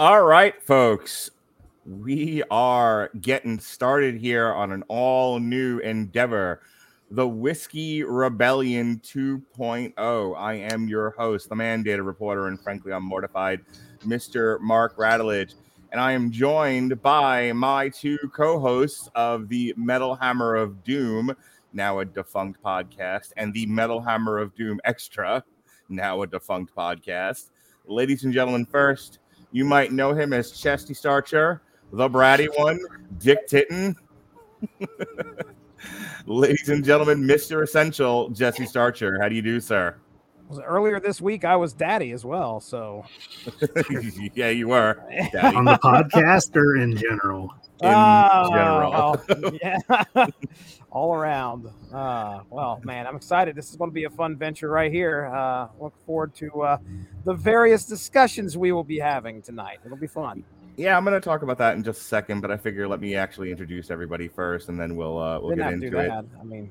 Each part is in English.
All right, folks. We are getting started here on an all new endeavor, the Whiskey Rebellion 2.0. I am your host, the mandated reporter, and frankly, I'm mortified, Mr. Mark Radulich. And I am joined by my two co hosts of the Metal Hammer of Doom, now a defunct podcast, and the Metal Hammer of Doom Extra, now a defunct podcast. Ladies and gentlemen, first, you might know him as Chesty Starcher, the bratty one, Dick Titten. Ladies and gentlemen, Mr. Essential, Jesse Starcher. How do you do, sir? Earlier this week I was daddy as well, so yeah, you were daddy. on the podcast or in general. In uh, general, well, yeah, all around. Uh, well, man, I'm excited. This is going to be a fun venture right here. Uh, look forward to uh, the various discussions we will be having tonight. It'll be fun. Yeah, I'm going to talk about that in just a second, but I figure let me actually introduce everybody first, and then we'll uh, we'll Didn't get into it. I mean,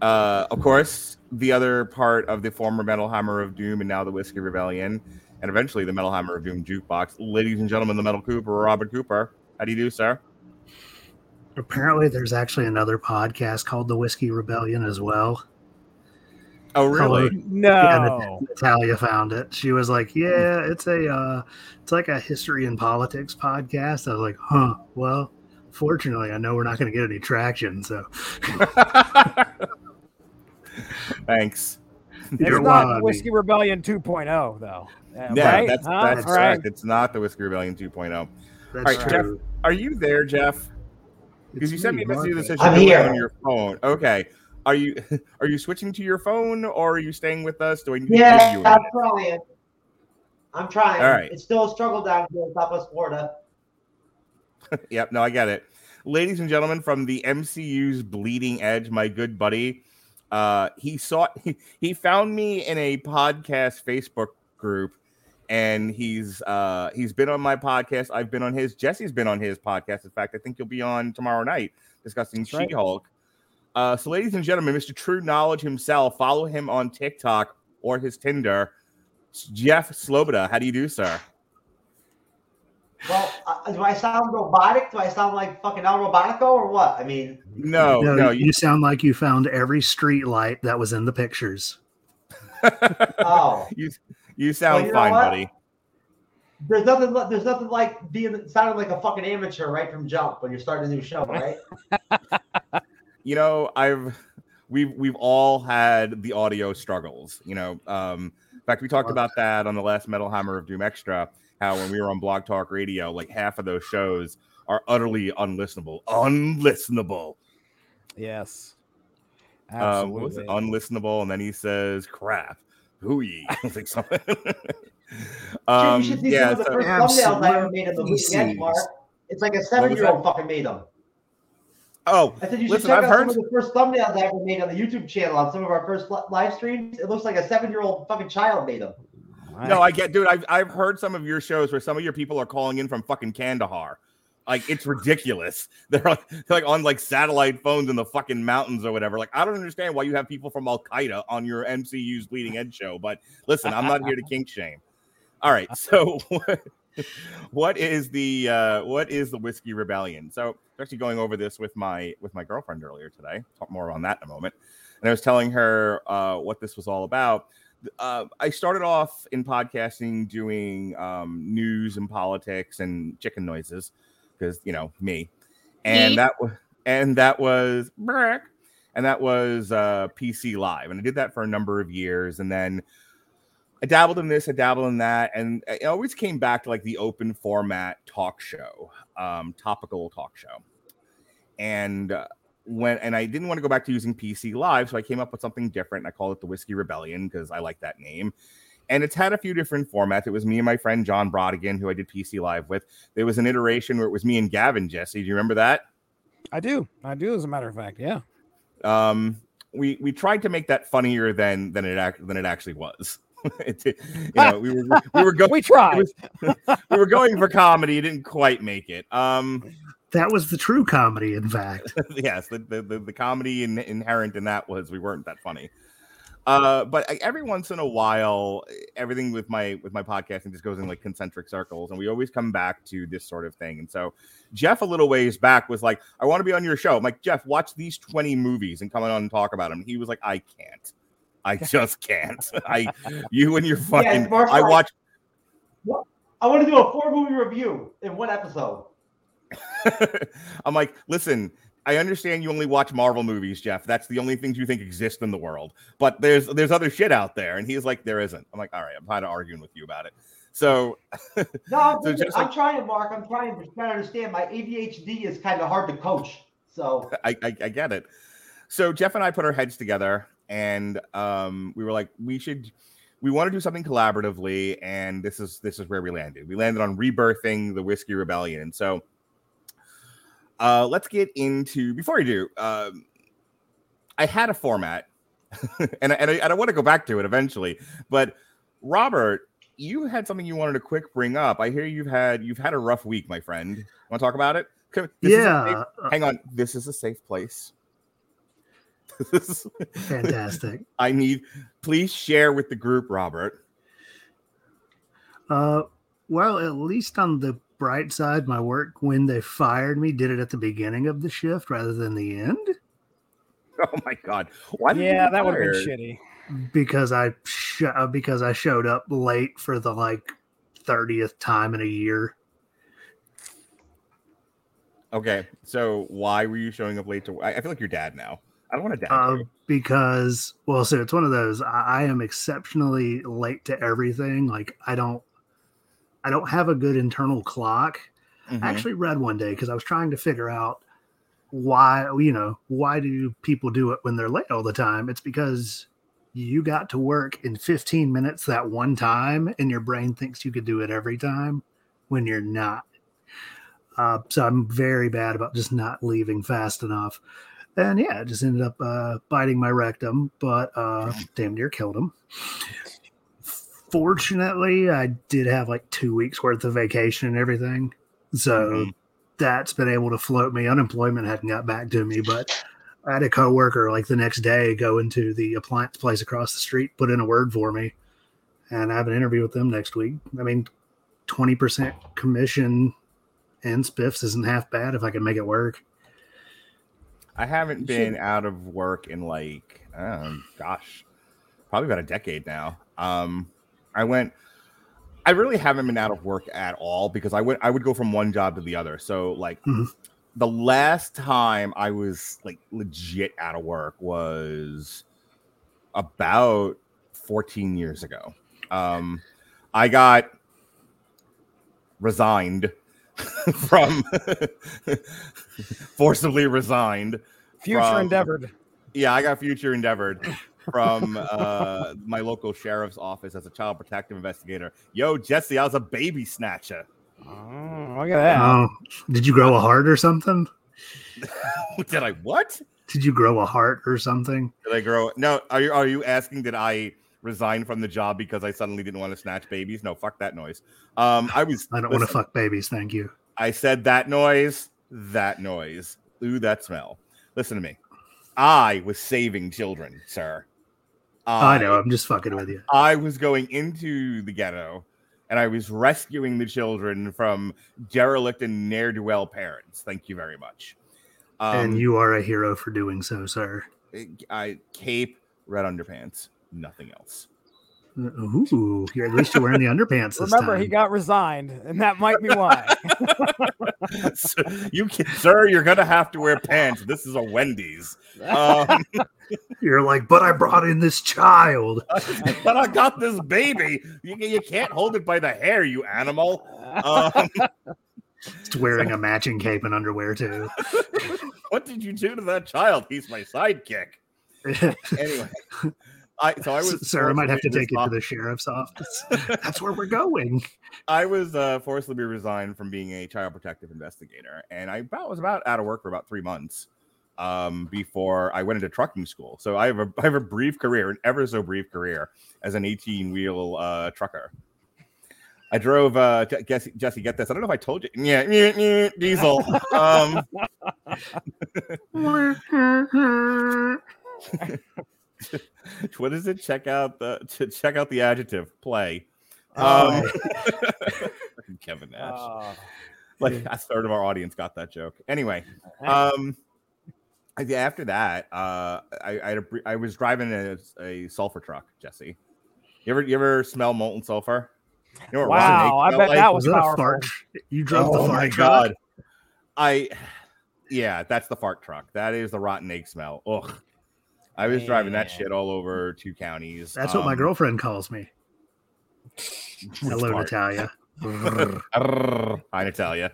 uh, of course, the other part of the former Metal Hammer of Doom and now the Whiskey Rebellion, and eventually the Metal Hammer of Doom jukebox. Ladies and gentlemen, the Metal Cooper, Robert Cooper. How do you do, sir? Apparently, there's actually another podcast called the Whiskey Rebellion as well. Oh, really? no. Yeah, Natalia found it. She was like, "Yeah, it's a, uh, it's like a history and politics podcast." I was like, "Huh? Well, fortunately, I know we're not going to get any traction." So, thanks. It's You're not Whiskey Rebellion 2.0, though. Yeah, right? that's, huh? that's correct. Right. It's not the Whiskey Rebellion 2.0. That's All right, true. Jeff, are you there, Jeff? Because you sent me a message that says you're on your phone. Okay. Are you are you switching to your phone or are you staying with us? Do I need yeah, to you I'm trying. I'm trying. All right. It's still a struggle down here in Southwest Florida. yep, no, I get it. Ladies and gentlemen, from the MCU's bleeding edge, my good buddy, uh, he saw he, he found me in a podcast Facebook group and he's uh he's been on my podcast. I've been on his. Jesse's been on his podcast. In fact, I think you'll be on tomorrow night discussing She Hulk. Uh, so, ladies and gentlemen, Mr. True Knowledge himself, follow him on TikTok or his Tinder. Jeff Sloboda, how do you do, sir? Well, uh, do I sound robotic? Do I sound like fucking El Robotico or what? I mean, no, no, no you, you sound like you found every street light that was in the pictures. oh, you you sound well, you fine, buddy. There's nothing. There's nothing like being sounding like a fucking amateur right from jump when you're starting a new show, right? you know, I've we've we've all had the audio struggles. You know, um, in fact, we talked about that on the last Metal Hammer of Doom Extra. How when we were on Blog Talk Radio, like half of those shows are utterly unlistenable. Unlistenable. Yes. Absolutely. Um, what was it? Unlistenable, and then he says crap. Hooey. I think something. um, you should see yeah, some of the first thumbnails I ever made of the movie Edge, Mark. It's like a seven-year-old fucking made them. Oh, I said you should listen, check I've out heard... some of the first thumbnails I ever made on the YouTube channel on some of our first live streams. It looks like a seven-year-old fucking child made them. No, I get, dude. I've I've heard some of your shows where some of your people are calling in from fucking Kandahar. Like it's ridiculous. They're like, they're like on like satellite phones in the fucking mountains or whatever. Like I don't understand why you have people from Al Qaeda on your MCU's Bleeding Edge show. But listen, I'm not here to kink shame. All right, so what is the uh, what is the whiskey rebellion? So actually going over this with my with my girlfriend earlier today. Talk more on that in a moment. And I was telling her uh, what this was all about. Uh, I started off in podcasting doing um, news and politics and chicken noises because you know me, and that was and that was and that was uh, PC Live, and I did that for a number of years, and then I dabbled in this, I dabbled in that, and it always came back to like the open format talk show, um, topical talk show, and. Uh, when and I didn't want to go back to using PC Live, so I came up with something different. I called it the Whiskey Rebellion because I like that name and it's had a few different formats. It was me and my friend John Brodigan, who I did PC Live with. There was an iteration where it was me and Gavin Jesse. Do you remember that? I do. I do, as a matter of fact. Yeah. Um, we we tried to make that funnier than than it act, than it actually was. it, you know, we were we were going. we tried. Was, we were going for comedy. Didn't quite make it. Um, that was the true comedy, in fact. yes, the, the the, the comedy in, inherent in that was we weren't that funny. Uh, but I, every once in a while, everything with my with my podcasting just goes in like concentric circles, and we always come back to this sort of thing. And so, Jeff, a little ways back, was like, "I want to be on your show." I'm like, "Jeff, watch these 20 movies and come on and talk about them." He was like, "I can't. I just can't. I you and your fucking. Yeah, I watch. I want to do a four movie review in one episode. I'm like, listen, I understand you only watch Marvel movies, Jeff. That's the only things you think exist in the world. But there's there's other shit out there. And he's like, there isn't. I'm like, all right, I'm tired of arguing with you about it. So No, I'm, so I'm like, trying, Mark. I'm trying to try to understand. My ADHD is kind of hard to coach. So I, I, I get it. So Jeff and I put our heads together and um, we were like, we should we want to do something collaboratively, and this is this is where we landed. We landed on rebirthing the whiskey rebellion. So uh, let's get into before we do. Um, I had a format, and and I, and I want to go back to it eventually. But Robert, you had something you wanted to quick bring up. I hear you've had you've had a rough week, my friend. Want to talk about it? This yeah. Safe, hang on. This is a safe place. Fantastic. I need. Please share with the group, Robert. Uh, well, at least on the bright side, my work when they fired me did it at the beginning of the shift rather than the end. Oh my god! Why? Yeah, that would have been shitty. Because I sh- uh, because I showed up late for the like thirtieth time in a year. Okay, so why were you showing up late to? I, I feel like your dad now. I don't want to uh, because well, so it's one of those. I, I am exceptionally late to everything. Like I don't I don't have a good internal clock. Mm-hmm. I actually read one day because I was trying to figure out why, you know, why do people do it when they're late all the time? It's because you got to work in 15 minutes that one time and your brain thinks you could do it every time when you're not. Uh, so I'm very bad about just not leaving fast enough. And yeah, I just ended up uh, biting my rectum, but uh, damn near killed him fortunately, I did have like two weeks worth of vacation and everything. So mm-hmm. that's been able to float me. Unemployment hadn't got back to me, but I had a coworker like the next day go into the appliance place across the street, put in a word for me, and I have an interview with them next week. I mean, 20% commission and spiffs isn't half bad if I can make it work. I haven't been out of work in like, um, gosh, probably about a decade now. Um, I went. I really haven't been out of work at all because I went. I would go from one job to the other. So like. Mm-hmm. The last time I was like legit out of work was about 14 years ago. Um, I got resigned from forcibly resigned. Future from, endeavored. Yeah, I got future endeavored from uh, my local sheriff's office as a child protective investigator. Yo, Jesse, I was a baby snatcher. Oh, look at that. Oh, did you grow a heart or something? did I what? Did you grow a heart or something? Did I grow? No. Are you are you asking? Did I resign from the job because I suddenly didn't want to snatch babies? No, fuck that noise. Um, I was. I don't want to fuck babies. Thank you. I said that noise. That noise. Ooh, that smell. Listen to me. I was saving children, sir. I, I know. I'm just fucking with you. I was going into the ghetto and I was rescuing the children from derelict and ne'er do well parents. Thank you very much. Um, and you are a hero for doing so, sir. I cape, red underpants, nothing else. Ooh, you're at least you're wearing the underpants. Remember, time. he got resigned, and that might be why. you, can, sir, you're gonna have to wear pants. This is a Wendy's. Um, you're like, but I brought in this child. but I got this baby. You, you can't hold it by the hair, you animal. Um, it's wearing a matching cape and underwear too. what did you do to that child? He's my sidekick. anyway. I so I was sir, I might have to take it to the sheriff's office. That's where we're going. I was uh, forcibly resigned from being a child protective investigator, and I about, was about out of work for about three months um, before I went into trucking school. So I have a I have a brief career, an ever so brief career as an 18 wheel uh, trucker. I drove. Uh, Jesse, Jesse, get this. I don't know if I told you. Yeah, diesel. Um, what is it? Check out the check out the adjective play. Oh. Um, Kevin Nash. Uh, like a third of our audience got that joke. Anyway, um, after that, uh, I I, had a, was driving a, a sulfur truck, Jesse. You ever you ever smell molten sulfur? You know what rotten egg wow, I bet like? that Was was that a powerful. fart? You drove the Oh fart my truck? god! I yeah, that's the fart truck. That is the rotten egg smell. Ugh. I was driving that shit all over two counties. That's what my Um, girlfriend calls me. Hello, fart. Natalia. Hi, Natalia.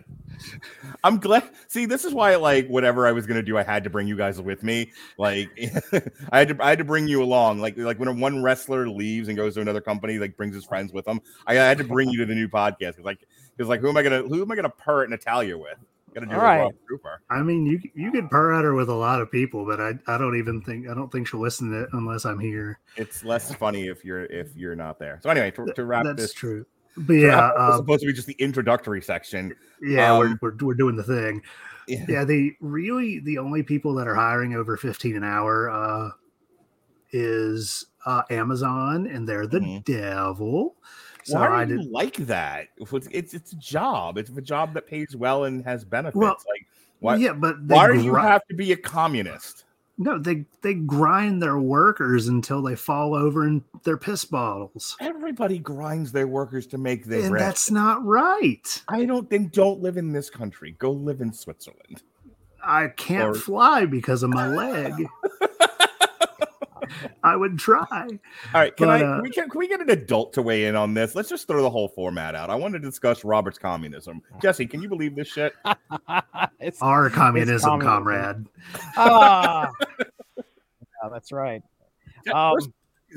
I'm glad. See, this is why, like, whatever I was gonna do, I had to bring you guys with me. Like, I had to, I had to bring you along. Like, like when one wrestler leaves and goes to another company, like brings his friends with him. I had to bring you to the new podcast because, like, because, like, who am I gonna, who am I gonna purr at Natalia with? Gotta do All it with right. Rob Cooper. I mean, you you could purr at her with a lot of people, but I, I don't even think I don't think she'll listen to it unless I'm here. It's less funny if you're if you're not there. So anyway, to, to wrap That's this, true. But yeah, wrap- it's uh, supposed to be just the introductory section. yeah, um, we're, we're we're doing the thing. Yeah. Yeah, the really the only people that are hiring over 15 an hour uh is uh Amazon and they're the Mhm. devil. So Why I do did you like that? It's, it's a job. It's a job that pays well and has benefits. Well, like why? yeah, but Why do you have to be a communist? no they they grind their workers until they fall over in their piss bottles. Everybody grinds their workers to make their And that's not right. I don't think. Don't live in this country. Go live in Switzerland. I can't Or- fly because of my leg. I would try. All right, can But, I? uh, can, we, can, can we get an adult to weigh in on this? Let's just throw the whole format out. I want to discuss Robert's communism. Jesse, can you believe this shit? it's, Our communism, communism. comrade. ah. yeah, that's right. Um,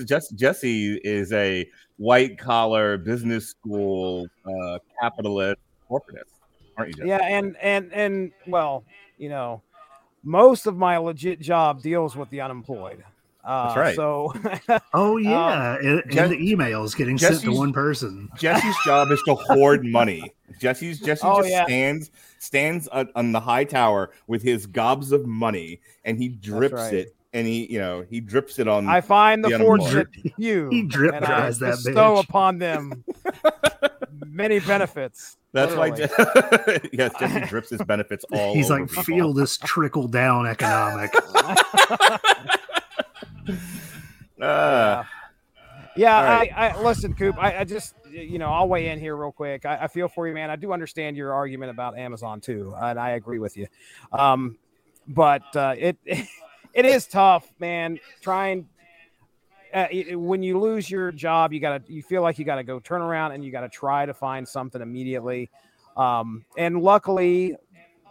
Jess, Jesse is a white collar business school uh, capitalist corporatist, aren't you? Jesse? yeah, and and and well, you know, most of my legit job deals with the unemployed. Uh, That's right. So Oh yeah, in, in Jess- the emails getting sent to one person. Jesse's job is to hoard money. Jesse's Jesse Oh, just yeah. stands stands on, on the high tower with his gobs of money, and he drips right. it, and he you know he drips it on. I find the The unemployed. fortunate few, He drip and I dries that bestow bitch. upon them many benefits. That's why. Je- yes, Jesse drips his benefits all. He's over like, people. feel this trickle down economic. Uh, Yeah, right. I, I listen, Coop. I, I just, you know, I'll weigh in here real quick. I, I feel for you, man. I do understand your argument about Amazon too, and I agree with you. Um, but uh, it it is tough, man. Trying uh, it- when you lose your job, you gotta you feel like you gotta go turn around and you gotta try to find something immediately. Um, and luckily,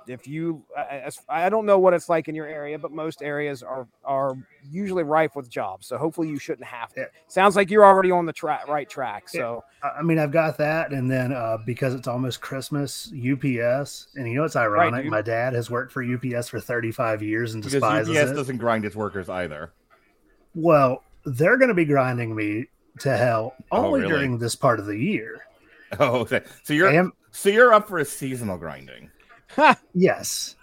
if you, I, I I don't know what it's like in your area, but most areas are are usually rife with jobs. So hopefully, you shouldn't have to. Yeah. Sounds like you're already on the track, right track. So I I mean, I've got that, and then uh, because it's almost Christmas, UPS, and you know it's ironic. dude. my dad has worked for UPS for 35 years and because despises UPS it. doesn't grind its workers either. Well, they're going to be grinding me to hell Oh, only really? during this part of the year. Oh, okay. So you're Am- so you're up for a seasonal grinding. Yes,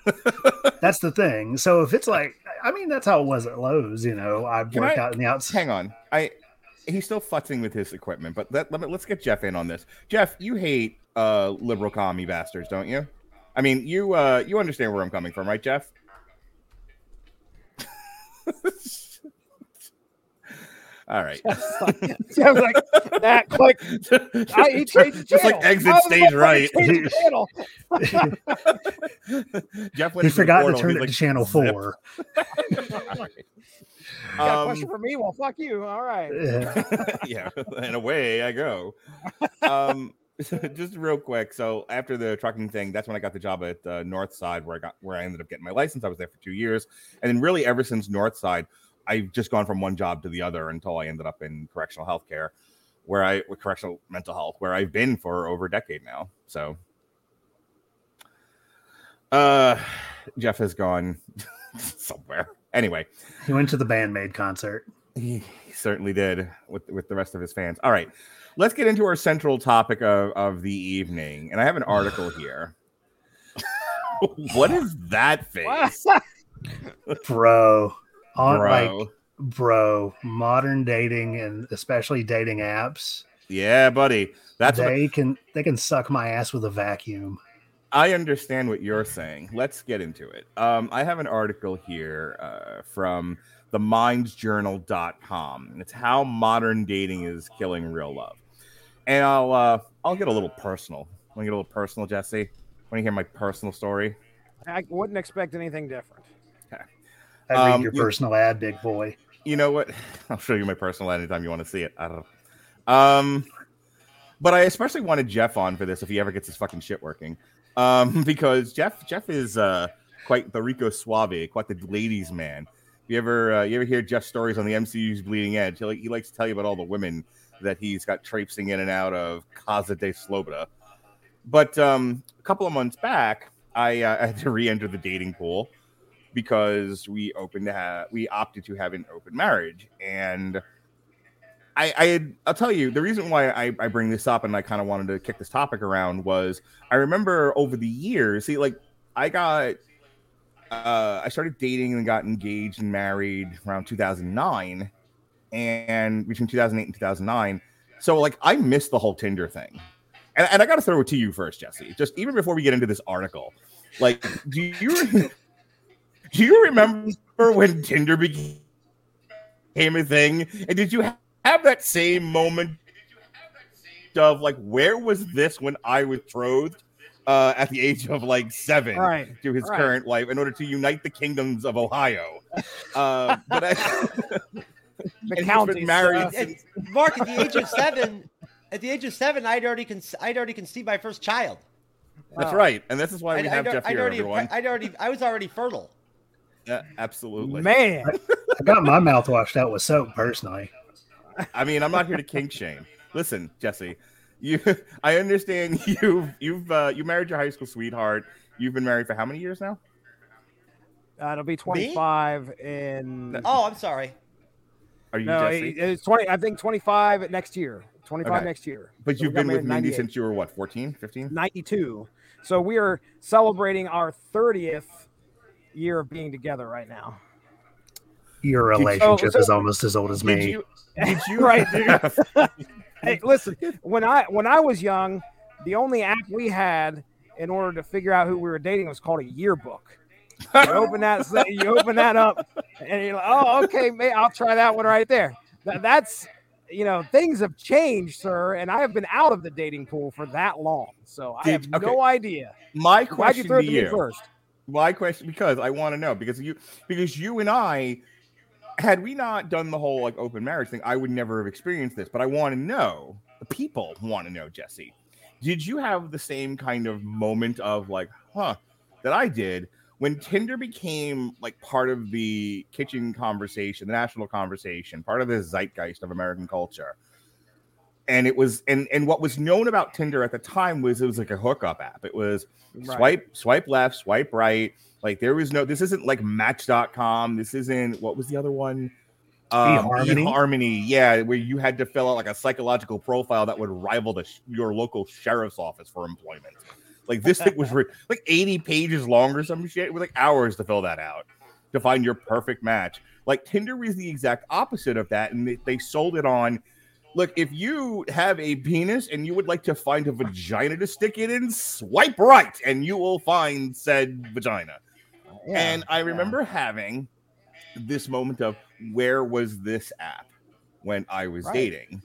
that's the thing. So if it's like, I mean, that's how it was at Lowe's. You know, I work out in the outside. Hang on, I he's still futzing with his equipment, but let, let me, let's get Jeff in on this. Jeff, you hate uh liberal commie bastards, don't you? I mean, you uh you understand where I'm coming from, right, Jeff? All right. sounds like that. Click. I, he changed the Just like exit stage right. change channel. Jeff went He into the forgot to turn it like, to channel "Zip." four. You got a Um, question for me? Well, fuck you. All right. Yeah. yeah, and away I go. Um, just real quick. So after the trucking thing, that's when I got the job at uh, Northside, where I got where I ended up getting my license. I was there for two years, and then really ever since Northside, I've just gone from one job to the other until I ended up in correctional healthcare, where I with correctional mental health, where I've been for over a decade now. So, uh, Jeff has gone somewhere. Anyway, He went to the Bandmade concert. he he certainly did with with the rest of his fans. All right, let's get into our central topic of, of the evening. And I have an article here. what is that face, Bro. On, like bro? bro, modern dating and especially dating apps. Yeah, buddy. That's they can they can suck my ass with a vacuum. I understand what you're saying. Let's get into it. Um, I have an article here uh, from themindsjournal.com. It's how modern dating is killing real love. And I'll uh, I'll get a little personal. Want to get a little personal, Jesse? Want to hear my personal story? I wouldn't expect anything different. I read um, your personal ad, big boy. You know what? I'll show you my personal ad anytime you want to see it. I don't know. Um, but I especially wanted Jeff on for this if he ever gets his fucking shit working. Um, because Jeff Jeff is uh quite the Rico Suave, quite the ladies' man. You ever uh, you ever hear Jeff's stories on the MCU's Bleeding Edge? He, like, he likes to tell you about all the women that he's got traipsing in and out of Casa de Sloboda. But um, a couple of months back, I, uh, I had to re-enter the dating pool because we opened to have we opted to have an open marriage and I, I I'll tell you the reason why I, I bring this up and I kind of wanted to kick this topic around was I remember over the years, see, like I got, uh, I started dating and got engaged and married around 2009, and between 2008 and 2009. So like I missed the whole Tinder thing, and, and I got to throw it to you first, Jesse. Just even before we get into this article, like, do you do you remember when Tinder became a thing? And did you have that same moment of like, where was this when I was betrothed uh, at the age of like seven right. to his right. current wife in order to unite the kingdoms of Ohio? Uh, but I, the county married. Uh, since... Mark, at the age of seven, at the age of seven, I'd already con- I'd already conceived my first child. That's right, and this is why we I'd, have I'd, Jeff I'd here, already, everyone. I'd already, I was already fertile. Yeah, absolutely, man. I got my mouth washed out with soap personally. I mean, I'm not here to kink shame. Listen, Jesse, you I understand you've you've uh, you married your high school sweetheart. You've been married for how many years now? Uh, it'll be 25 Me? in. Oh, I'm sorry. Are you no, Jesse? It's 20. I think 25 next year. 25 okay. next year. But so you've been with Mindy since you were what, 14, 15? 92. So we are celebrating our 30th year of being together right now. Your relationship so, so, is almost as old as me. You, did you right? There? hey, listen. When I when I was young, the only app we had in order to figure out who we were dating was called a yearbook. You open that, you open that up, and you're like, "Oh, okay, man, I'll try that one right there." That, that's, you know, things have changed, sir, and I have been out of the dating pool for that long, so I have okay. no idea. My question Why'd you throw to, to you first? My question, because I want to know, because you, because you and I had we not done the whole like open marriage thing, I would never have experienced this. But I want to know, the people want to know, Jesse. Did you have the same kind of moment of like, huh, that I did when Tinder became like part of the kitchen conversation, the national conversation, part of the zeitgeist of American culture? And it was, and and what was known about Tinder at the time was it was like a hookup app. It was right. swipe, swipe left, swipe right like there was no this isn't like match.com. This isn't what was the other one? Um, eHarmony. eHarmony, yeah, where you had to fill out like a psychological profile that would rival the your local sheriff's office for employment. Like this thing was re- like 80 pages long or some shit. It was like hours to fill that out to find your perfect match. Like Tinder was the exact opposite of that, and they, they sold it on. Look, if you have a penis and you would like to find a vagina to stick it in, swipe right, and you will find said vagina and I remember yeah. having this moment of where was this app when I was right. dating?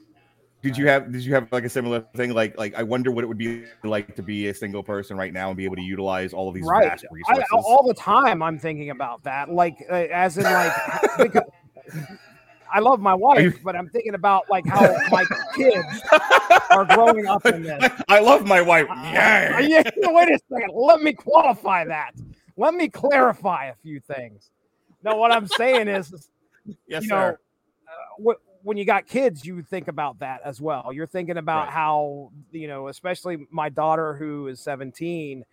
Did right. you have did you have like a similar thing? Like like I wonder what it would be like to be a single person right now and be able to utilize all of these right. vast resources. I, all the time I'm thinking about that. Like uh, as in like I love my wife, but I'm thinking about like how my kids are growing up in this. I love my wife. Yeah. Uh, yeah. Wait a second. Let me qualify that let me clarify a few things. No, what I'm saying is, yes, you know, uh, what, when you got kids, you think about that as well. You're thinking about right. how, you know, especially my daughter who is 17,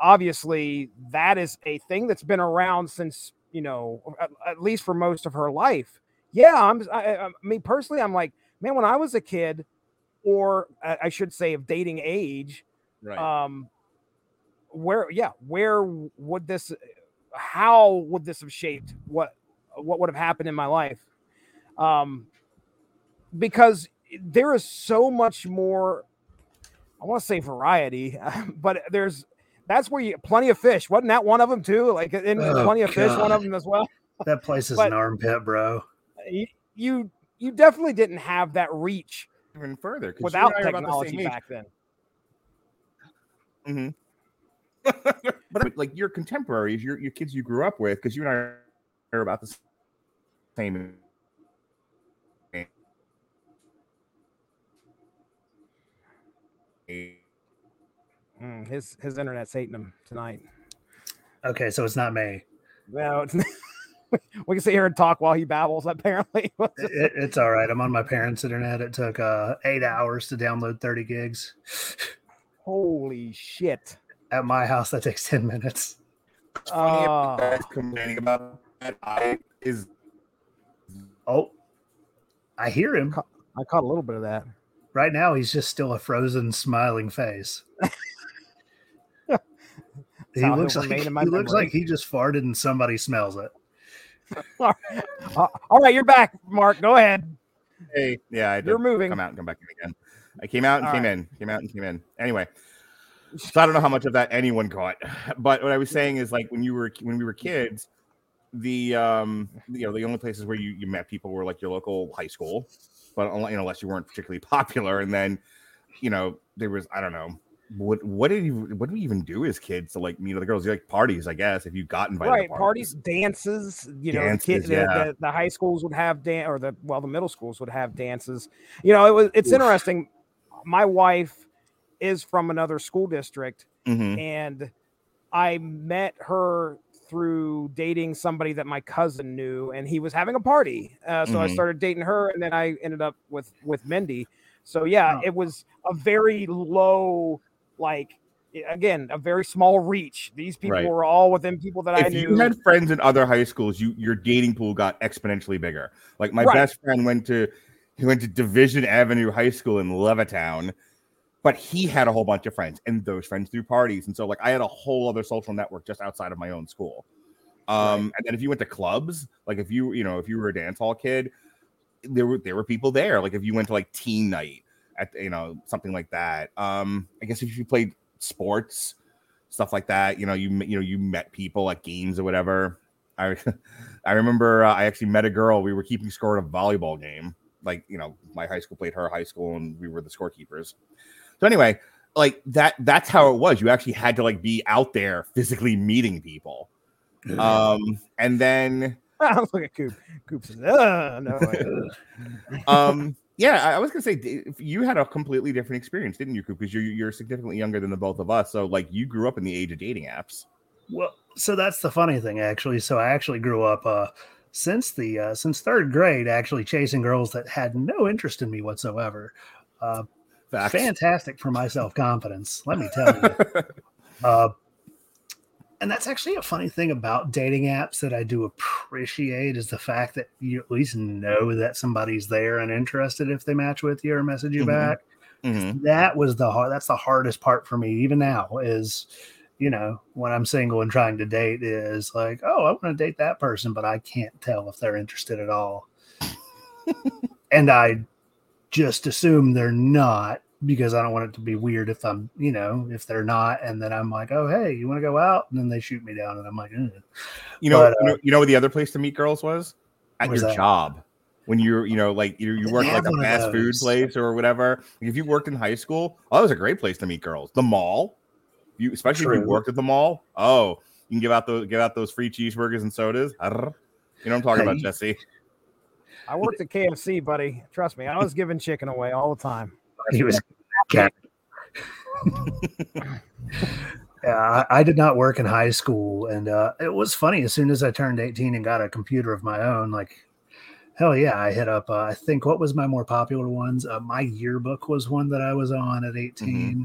obviously that is a thing that's been around since, you know, at, at least for most of her life. Yeah, I'm, I, I, me personally, I'm like, man, when I was a kid, or I should say of dating age, right. um, where yeah where would this how would this have shaped what what would have happened in my life. Um, because there is so much more. I want to say variety, but there's that's where you plenty of fish. Wasn't that one of them too? Like in oh, plenty of God. fish, one of them as well. That place is but an armpit, bro. You, you you definitely didn't have that reach even further without technology back then. Mm-hmm. but like your contemporaries, your your kids you grew up with, because you and I are about the same. Mm, his his internet's hating him tonight. Okay, so it's not me. No, it's we can sit here and talk while he babbles. Apparently, it, it's all right. I'm on my parents' internet. It took uh, eight hours to download 30 gigs. Holy shit! At my house, that takes 10 minutes. Uh, complaining about that. I is oh, I hear him. I caught a little bit of that. Right now, he's just still a frozen, smiling face. he looks like he looks like he just farted and somebody smells it. All right, you're back, Mark. Go ahead. Hey, yeah, I did. You're moving. Come out and come back in again. I came out and all came right. in, came out and came in. Anyway, so I don't know how much of that anyone caught, but what I was saying is like when you were when we were kids, the um you know the only places where you, you met people were like your local high school, but you know unless you weren't particularly popular, and then you know there was I don't know what what did you what do we even do as kids to like meet other girls? You like parties, I guess, if you got invited. Right, parties. parties. dances. You know, dances, the, kid, yeah. the, the, the, high schools would have dance, or the well, the middle schools would have dances. You know, it was it's Oof. interesting. My wife is from another school district, mm-hmm. and I met her through dating somebody that my cousin knew, and he was having a party. Uh, so mm-hmm. I started dating her, and then I ended up with with Mindy. So yeah, oh. it was a very low like again a very small reach. These people right. were all within people that if I knew. you had friends in other high schools, you your dating pool got exponentially bigger. Like my right. best friend went to he went to Division Avenue High School in Levittown, but he had a whole bunch of friends, and those friends threw parties, and so like I had a whole other social network just outside of my own school. Um, right. and then if you went to clubs, like if you you know if you were a dance hall kid, there were there were people there. Like if you went to like teen night at you know something like that. Um, I guess if you played sports, stuff like that, you know, you you know you met people at games or whatever. I I remember uh, I actually met a girl. We were keeping score at a volleyball game. Like you know, my high school played her high school, and we were the scorekeepers. So anyway, like that that's how it was. You actually had to like be out there physically meeting people. Um, and then I was like a Coop. Coop says, uh, no. um, yeah, I was gonna say you had a completely different experience, didn't you, Coop? Because you're you're significantly younger than the both of us. So like you grew up in the age of dating apps. Well, so that's the funny thing, actually. So I actually grew up uh, since the uh, since third grade, actually chasing girls that had no interest in me whatsoever. Uh, fantastic for my self confidence, let me tell you. uh, and that's actually a funny thing about dating apps that I do appreciate is the fact that you at least know that somebody's there and interested if they match with you or message you mm-hmm. back. Mm-hmm. That was the hard. That's the hardest part for me, even now. Is you know when I'm single and trying to date is like, oh, I want to date that person, but I can't tell if they're interested at all, and I just assume they're not because I don't want it to be weird if I'm, you know, if they're not, and then I'm like, oh, hey, you want to go out? And then they shoot me down, and I'm like, Ugh. you know, but, you know, uh, you know, the other place to meet girls was at your that? job when you're, you know, like you you work like a fast food place or whatever. If you worked in high school, oh, that was a great place to meet girls. The mall, you especially True. if you worked at the mall. Oh, you can give out those give out those free cheeseburgers and sodas. You know what I'm talking hey. about, Jesse. I worked at KFC, buddy. Trust me, I was giving chicken away all the time. He was cat. yeah, I, I, did not work in high school, and uh, it was funny. As soon as I turned 18 and got a computer of my own, like hell yeah, I hit up. Uh, I think what was my more popular ones? Uh, my yearbook was one that I was on at 18. Mm-hmm.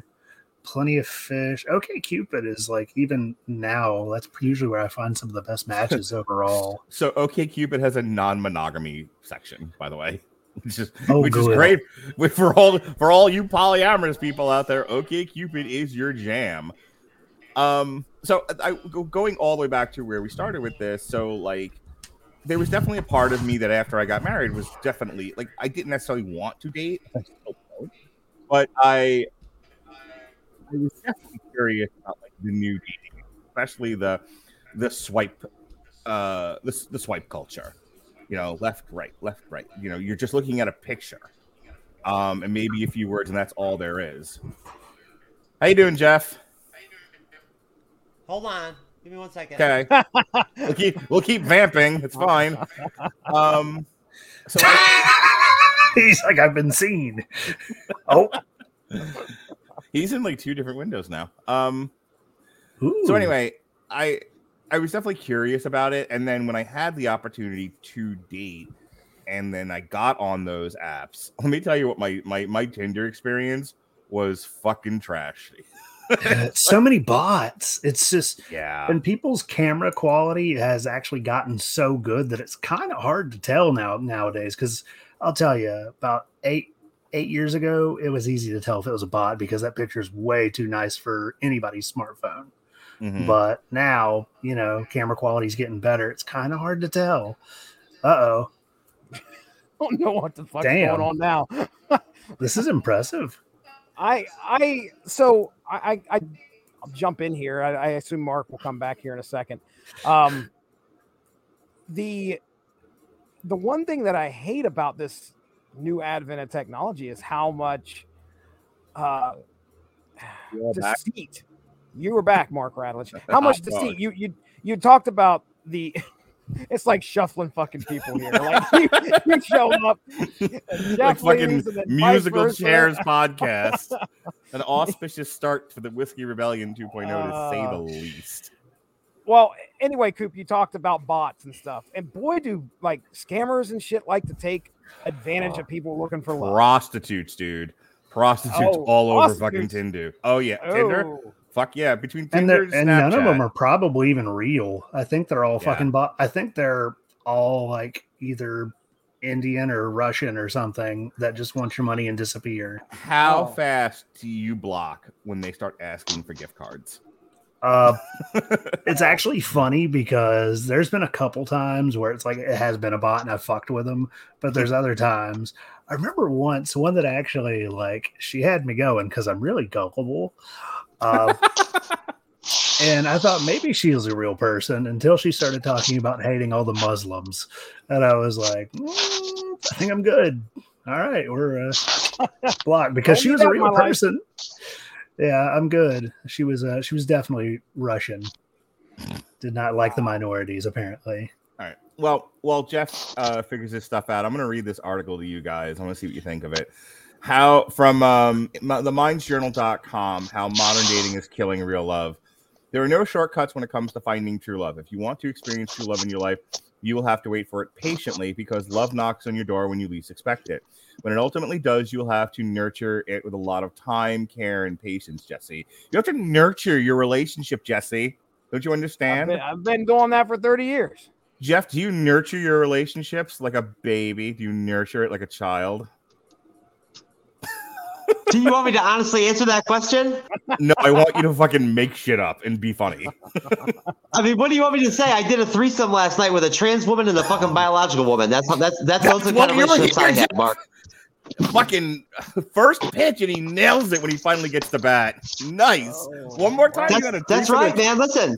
Plenty of fish. Okay, Cupid is like even now. That's usually where I find some of the best matches overall. So, OK Cupid has a non-monogamy section, by the way which is oh, which is great for all for all you polyamorous people out there. Okay, Cupid is your jam. Um, so I going all the way back to where we started with this. So like, there was definitely a part of me that after I got married was definitely like I didn't necessarily want to date, but I I was definitely curious about like the new dating, especially the the swipe uh the, the swipe culture. You know, left, right, left, right. You know, you're just looking at a picture. Um, and maybe a few words, and that's all there is. How you doing, Jeff? Hold on. Give me one second. Okay. we'll keep we'll keep vamping. It's fine. Um so he's like, I've been seen. Oh. he's in like two different windows now. Um Ooh. so anyway, I I was definitely curious about it. And then when I had the opportunity to date and then I got on those apps, let me tell you what my my, my Tinder experience was fucking trashy. so many bots. It's just yeah. And people's camera quality has actually gotten so good that it's kind of hard to tell now nowadays. Because I'll tell you, about eight eight years ago, it was easy to tell if it was a bot because that picture is way too nice for anybody's smartphone. Mm-hmm. But now, you know, camera quality is getting better. It's kind of hard to tell. Uh oh. Don't know what the fuck's going on now. this is impressive. I I so I I I'll jump in here. I, I, assume Mark will come back here in a second. Um, the the one thing that I hate about this new advent of technology is how much uh, deceit. You were back, Mark Radulich. How much deceit? You you you talked about the it's like shuffling fucking people here. Like you, you show up, like fucking musical chairs podcast. An auspicious start for the Whiskey Rebellion 2.0 uh, to say the uh, least. Well, anyway, Coop, you talked about bots and stuff, and boy, do like scammers and shit like to take advantage of people looking for love. Prostitutes, dude. Prostitutes oh, all prostitutes. over fucking Tinder. Oh yeah, oh. Tinder. Fuck yeah! Between Tinder and, and, and none of them are probably even real. I think they're all yeah. fucking bot. I think they're all like either Indian or Russian or something that just want your money and disappear. How oh. fast do you block when they start asking for gift cards? Uh, it's actually funny because there's been a couple times where it's like it has been a bot and I fucked with them, but there's other times. I remember once one that actually like she had me going because I'm really gullible. Uh, and I thought maybe she was a real person until she started talking about hating all the Muslims. And I was like, mm, I think I'm good. All right, we're uh, blocked because she was a real person. Yeah, I'm good. She was uh, she was definitely Russian. Did not like the minorities apparently. All right. Well, while Jeff uh, figures this stuff out, I'm going to read this article to you guys. I want to see what you think of it how from um, the mindsjournal.com how modern dating is killing real love. There are no shortcuts when it comes to finding true love. If you want to experience true love in your life you will have to wait for it patiently because love knocks on your door when you least expect it. When it ultimately does you'll have to nurture it with a lot of time care and patience jesse. You have to nurture your relationship jesse. Don't you understand? I've been, I've been doing that for 30 years. Jeff do you nurture your relationships like a baby? Do you nurture it like a child do you want me to honestly answer that question? No, I want you to fucking make shit up and be funny. I mean, what do you want me to say? I did a threesome last night with a trans woman and a fucking biological woman. That's that's that's, that's those kind of relationships I had, Mark. Fucking first pitch and he nails it when he finally gets the bat. Nice. Oh, One more time. That's, that's right, man. Listen.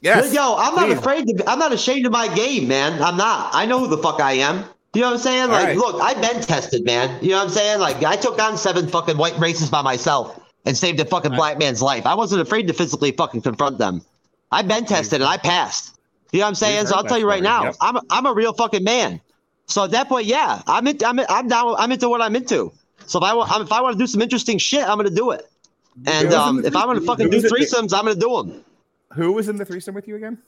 Yes. Yo, I'm not please. afraid to. I'm not ashamed of my game, man. I'm not. I know who the fuck I am. You know what I'm saying? Like, right. look, I've been tested, man. You know what I'm saying? Like, I took on seven fucking white races by myself and saved a fucking right. black man's life. I wasn't afraid to physically fucking confront them. I've been tested and I passed. You know what I'm saying? So I'll tell you right now, yep. I'm a, I'm a real fucking man. So at that point, yeah, I'm in, I'm in, I'm down. I'm into what I'm into. So if I want if I want to do some interesting shit, I'm gonna do it. And um, if I want to fucking do threesomes, I'm gonna do them. Who was in the threesome with you again?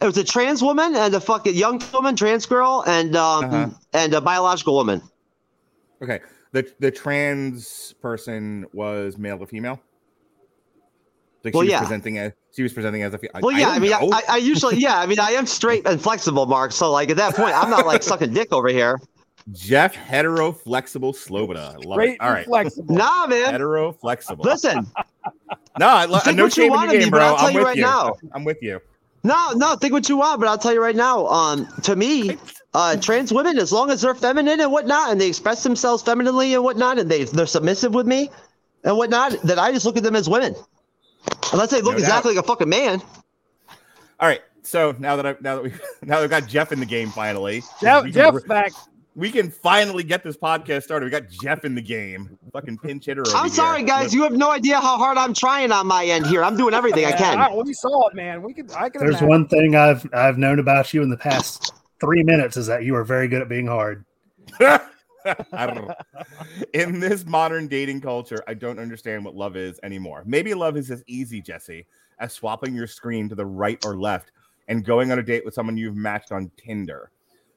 It was a trans woman and a fucking young woman, trans girl, and um uh-huh. and a biological woman. Okay. The the trans person was male or female? Like well, she was yeah. presenting as she was presenting as a female. Well, yeah, I, I mean, I, I, usually, yeah, I mean, I am straight and flexible, Mark. So, like at that point, I'm not like sucking dick over here. Jeff hetero flexible Sloboda. I love Straight it. All right. Flexible. Nah, man. Hetero flexible. Listen. no, I, lo- no shame in your game, bro. I'm with you. Right now. I'm with you. No, no, think what you want, but I'll tell you right now. Um, to me, uh, trans women, as long as they're feminine and whatnot, and they express themselves femininely and whatnot, and they they're submissive with me and whatnot, then I just look at them as women. Unless they look No exactly like a fucking man. All right. So now that I now that we now that we've got Jeff in the game finally, Jeff, we can, Jeff's back. We can finally get this podcast started. We got Jeff in the game. Fucking pinch hitter. over I'm here. sorry, guys. You have no idea how hard I'm trying on my end here. I'm doing everything I Yeah, can. I- we saw it, man. We could. I could. There's imagine. one thing I've I've known about you in the past three minutes is that you are very good at being hard. I don't know. In this modern dating culture, I don't understand what love is anymore. Maybe love is as easy, Jesse, as swapping your screen to the right or left and going on a date with someone you've matched on Tinder.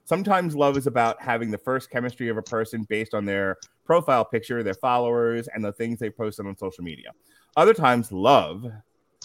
Sometimes love is about having the first chemistry of a person based on their profile picture, their followers, and the things they posted on social media. Other times, love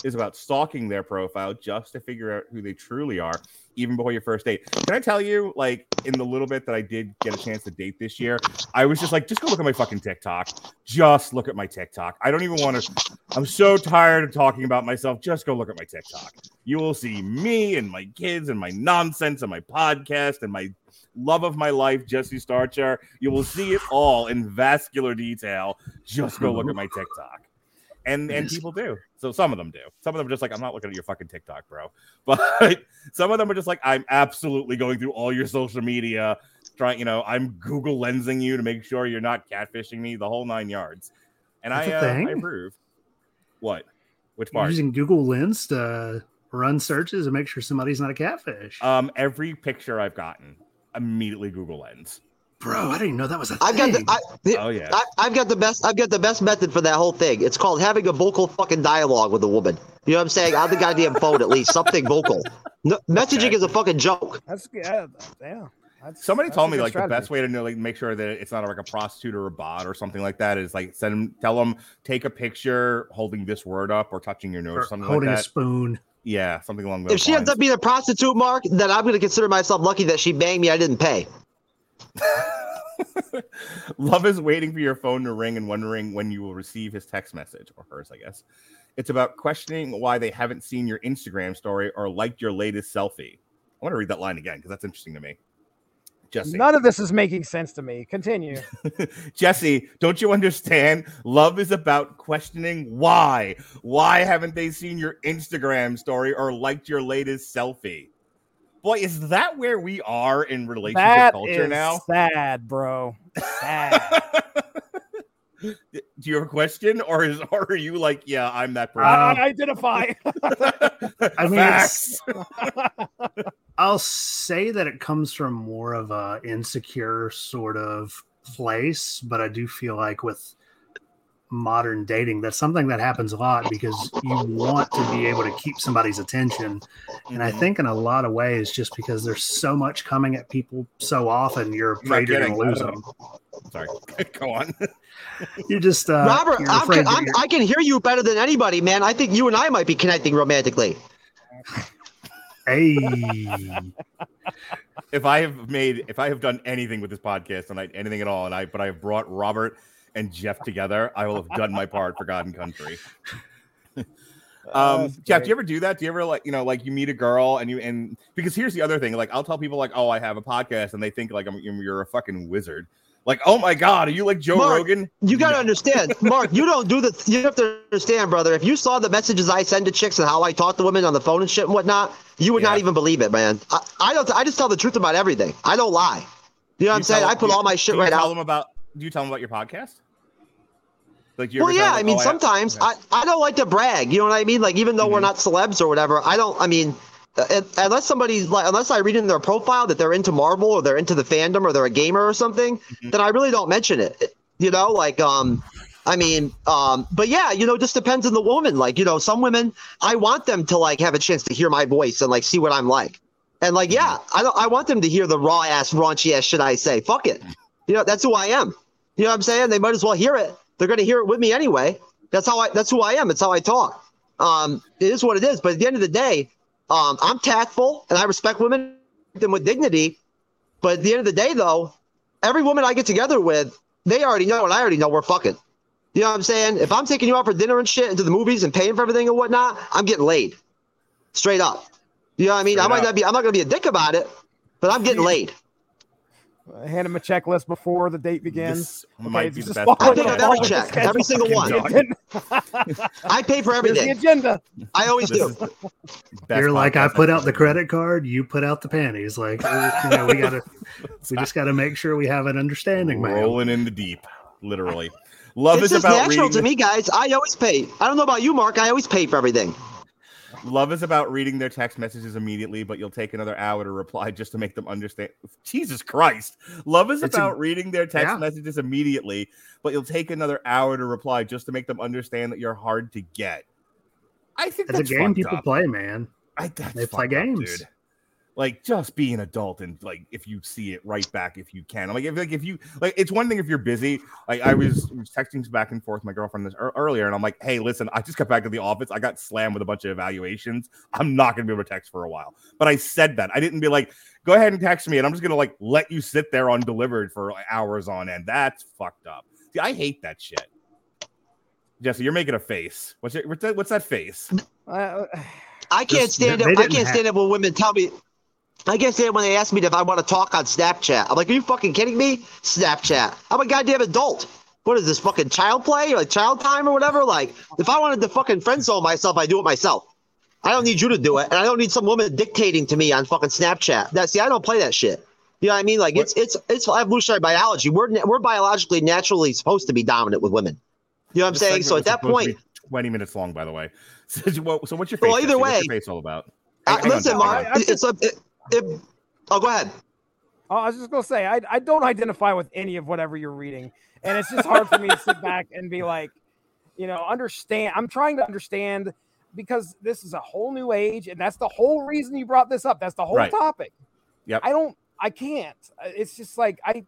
is about stalking their profile just to figure out who they truly are, even before your first date. Can I tell you, like, in the little bit that I did get a chance to date this year, I was just like, just go look at my fucking TikTok. Just look at my TikTok. I don't even want to. I'm so tired of talking about myself. Just go look at my TikTok. You will see me and my kids and my nonsense and my podcast and my love of my life, Jesse Starcher. You will see it all in vascular detail. Just go look at my TikTok. And and people do. So some of them do. Some of them are just like, I'm not looking at your fucking TikTok, bro. But some of them are just like, I'm absolutely going through all your social media, trying, you know, I'm Google lensing you to make sure you're not catfishing me, the whole nine yards. And That's I, uh. I approve. What? Which You're part? using Google Lens to run searches and make sure somebody's not a catfish. Um, every picture I've gotten, immediately Google Lens. Bro, I didn't even know that was a I've got thing. the, I, the- Oh yeah. I, I've got the best. I've got the best method for that whole thing. It's called having a vocal fucking dialogue with a woman. You know what I'm saying? On the goddamn phone, at least something vocal. No, messaging Okay. is a fucking joke. That's yeah. Yeah. That's, Somebody that's told me good like the best way to know, like make sure that it's not like a prostitute or a bot or something like that is like send them, tell them, take a picture holding this word up or touching your nose, Or something holding like a spoon. yeah, something along those If she ends up being a prostitute, Mark, then I'm gonna consider myself lucky that she banged me. I didn't pay. Love is waiting for your phone to ring and wondering when you will receive his text message or hers, I guess. It's about questioning why they haven't seen your Instagram story or liked your latest selfie. I want to read that line again because that's interesting to me. Jesse, None of this is making sense to me. Continue. Jesse, don't you understand? Love is about questioning why. Why haven't they seen your Instagram story or liked your latest selfie? Boy, is that where we are in relationship That culture is now? sad, bro. Sad. Do you have a question, or is or are you like, yeah, I'm that person? I identify. I mean, Facts. I'll say that it comes from more of a insecure sort of place, but I do feel like with modern dating, that's something that happens a lot because you want to be able to keep somebody's attention. And I Mhm. think in a lot of ways, just because there's so much coming at people so often, you're I'm not afraid you're going to lose them. Sorry, go on. You just, uh, Robert, you're I'm, afraid I'm, I can hear you better than anybody, man. I think you and I might be connecting romantically. hey, if I have made, if I have done anything with this podcast and anything at all, and I, but I have brought Robert and Jeff together, I will have done my part for God and country. Um, That's Jeff, do you ever do that? Do you ever like, you know, like you meet a girl and you, and because here's the other thing, like I'll tell people like, oh, I have a podcast, and they think like I'm, you're a fucking wizard. Like, oh my God, are you like Joe Mark, Rogan? You got to No. understand, Mark. You don't do the. You have to understand, brother. If you saw the messages I send to chicks and how I talk to women on the phone and shit and whatnot, you would not even believe it, man. I, I don't. I just tell the truth about everything. I don't lie. You know what I'm saying? tell- I put you- all my shit you right tell out. them about. Do you tell them about your podcast? Like, Well, yeah. them, I mean, "Oh, sometimes okay." I, I don't like to brag. You know what I mean? Like, even though we're Mhm. not celebs or whatever, I don't. I mean, uh, unless somebody's like, unless I read in their profile that they're into Marvel or they're into the fandom or they're a gamer or something, Mhm. then I really don't mention it. You know, like, um, I mean, um, but yeah, you know, it just depends on the woman. Like, you know, some women, I want them to like have a chance to hear my voice and like see what I'm like. And like, yeah, I don't. I want them to hear the raw ass, raunchy ass shit I say. Fuck it. You know, that's who I am. You know what I'm saying? They might as well hear it. They're gonna hear it with me anyway. That's how I. That's who I am. It's how I talk. Um, it is what it is. But at the end of the day, um, I'm tactful and I respect women them with dignity. But at the end of the day, though, every woman I get together with, they already know, and I already know we're fucking. You know what I'm saying? If I'm taking you out for dinner and shit, and to the movies and paying for everything and whatnot, I'm getting laid. Straight up. You know what I mean? I might up. not be. I'm not gonna be a dick about it, but I'm getting laid. Hand him a checklist before the date begins. This might be the best. I pick the- up podcast. every check, every single one. I pay for Here's the everything. agenda. I always This do. is the best You're like, I put out the credit card, you put out the panties. Like, you know, we gotta, we just gotta make sure we have an understanding, man. rolling in the deep, literally. Love It's is just about natural reading. to me, guys. I always pay. I don't know about you, Mark. I always pay for everything. Love is about reading their text messages immediately, but you'll take another hour to reply just to make them understand. Jesus Christ. Love is It's a- about reading their text yeah. messages immediately, but you'll take another hour to reply just to make them understand that you're hard to get. I think It's a game people up. play, man. I, that's They play up, games. dude. Like just be an adult and like if you see it right back if you can. Like if like if you like it's one thing if you're busy. Like I was, was texting back and forth with my girlfriend this ear- earlier, and I'm like, hey, listen, I just got back to the office. I got slammed with a bunch of evaluations. I'm not gonna be able to text for a while. But I said that. I didn't be like, go ahead and text me, and I'm just gonna like let you sit there undelivered for like, hours on end. That's fucked up. See, I hate that shit. Jesse, you're making a face. What's your, what's that, what's that face? Uh, I can't Just- stand they it. I can't have- stand it when women tell me. I can't stand it when they ask me if I want to talk on Snapchat. I'm like, are you fucking kidding me? Snapchat. I'm a goddamn adult. What is this fucking child play or like child time or whatever? Like, if I wanted to fucking friend zone myself, I do it myself. I don't need you to do it, and I don't need some woman dictating to me on fucking Snapchat. That see, I don't play that shit. You know what I mean? Like, it's it's it's evolutionary biology. We're we're biologically naturally supposed to be dominant with women. You know what I'm saying? So at that supposed to point, be 20 minutes long, by the way. So, what- so what's your face? Well, either Jesse? What's way- your face all about? uh, Hang- hang on, listen, Mark. I- I it's a. It, it, oh, go ahead. Oh, I was just gonna say I, I don't identify with any of whatever you're reading, and it's just hard for me to sit back and be like, you know, understand. I'm trying to understand because this is a whole new age, and that's the whole reason you brought this up. That's the whole Right. topic. Yep. I don't. I can't. It's just like I.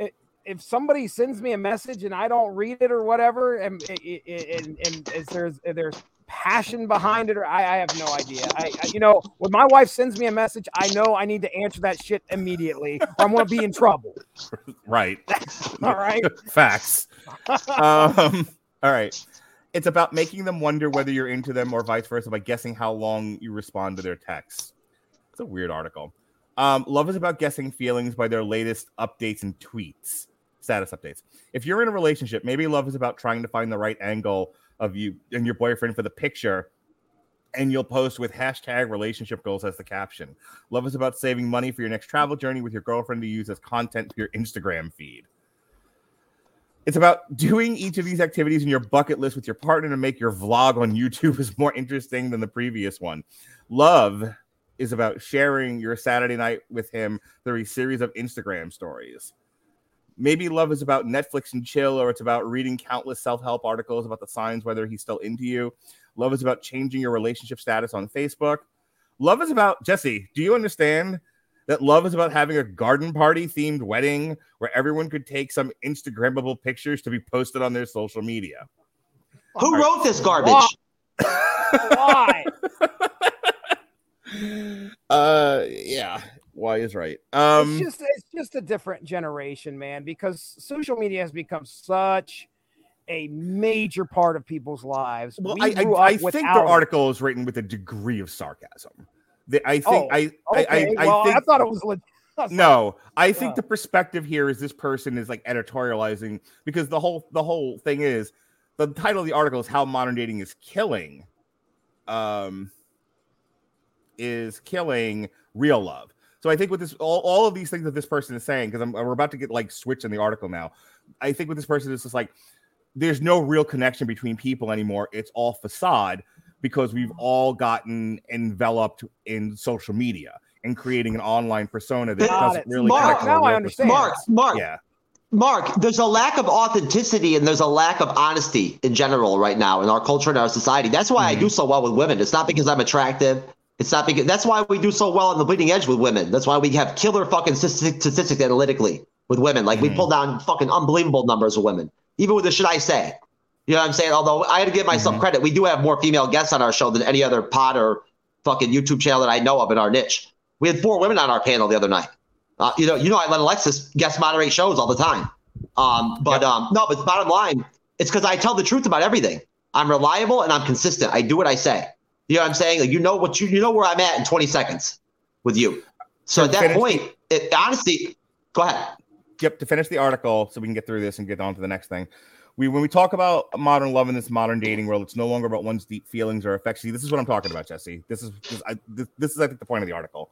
i- If somebody sends me a message and I don't read it or whatever, and and, and, and is there's there's passion behind it, or I, I have no idea. I, I you know when my wife sends me a message, I know I need to answer that shit immediately, or I'm gonna be in trouble. Right. All right. Facts. um, all right. It's about making them wonder whether you're into them or vice versa by guessing how long you respond to their texts. It's a weird article. Um, love is about guessing feelings by their latest updates and tweets, status updates. If you're in a relationship, maybe love is about trying to find the right angle of you and your boyfriend for the picture, and you'll post with hashtag relationship goals as the caption. Love is about saving money for your next travel journey with your girlfriend to use as content for your Instagram feed. It's about doing each of these activities in your bucket list with your partner to make your vlog on YouTube is more interesting than the previous one. Love is about sharing your Saturday night with him through a series of Instagram stories. Maybe love is about Netflix and chill, or it's about reading countless self help articles about the signs whether he's still into you. Love is about changing your relationship status on Facebook. Love is about Jesse. Do you understand that love is about having a garden party themed wedding where everyone could take some Instagrammable pictures to be posted on their social media? Who wrote this garbage? Why? Uh, yeah. Why is right. Um, it's just it's just a different generation, man, because social media has become such a major part of people's lives. well, We I, I, I think the article is written with a degree of sarcasm. The, I think Oh, I, Okay, I, I, well, I think I thought it was legit. I was like, no i think Oh. the perspective here is this person is like editorializing because the whole the whole thing is the title of the article is how modern dating is killing um is killing real love so i think with this all, all of these things that this person is saying because I'm we're about to get like switched in the article now i think with this person is just like there's no real connection between people anymore it's all facade because we've all gotten enveloped in social media and creating an online persona that Got doesn't it. really Mark, connect to a now I understand. Mark, Mark, Yeah. Mark, there's a lack of authenticity and there's a lack of honesty in general right now in our culture and our society. That's why I do mm-hmm. so well with women. It's not because I'm attractive. It's not because that's why we do so well on the bleeding edge with women. That's why we have killer fucking statistics analytically with women. Like we Mhm. pull down fucking unbelievable numbers of women, even with the shit I say. You know what I'm saying? Although I got to give myself Mhm. credit, we do have more female guests on our show than any other pod or fucking YouTube channel that I know of in our niche. We had four women on our panel the other night. Uh, you know, you know, I let Alexis guest moderate shows all the time. Um, but um, no, but bottom line, it's because I tell the truth about everything. I'm reliable and I'm consistent. I do what I say. You know what I'm saying? Like you know what you you know where I'm at in 20 seconds with you. So at that finish- point, it, honestly, go ahead. Yep, to finish the article so we can get through this and get on to the next thing. We when we talk about modern love in this modern dating world, it's no longer about one's deep feelings or affection. This is what I'm talking about, Jesse. This is this, I, this, this is I think the point of the article.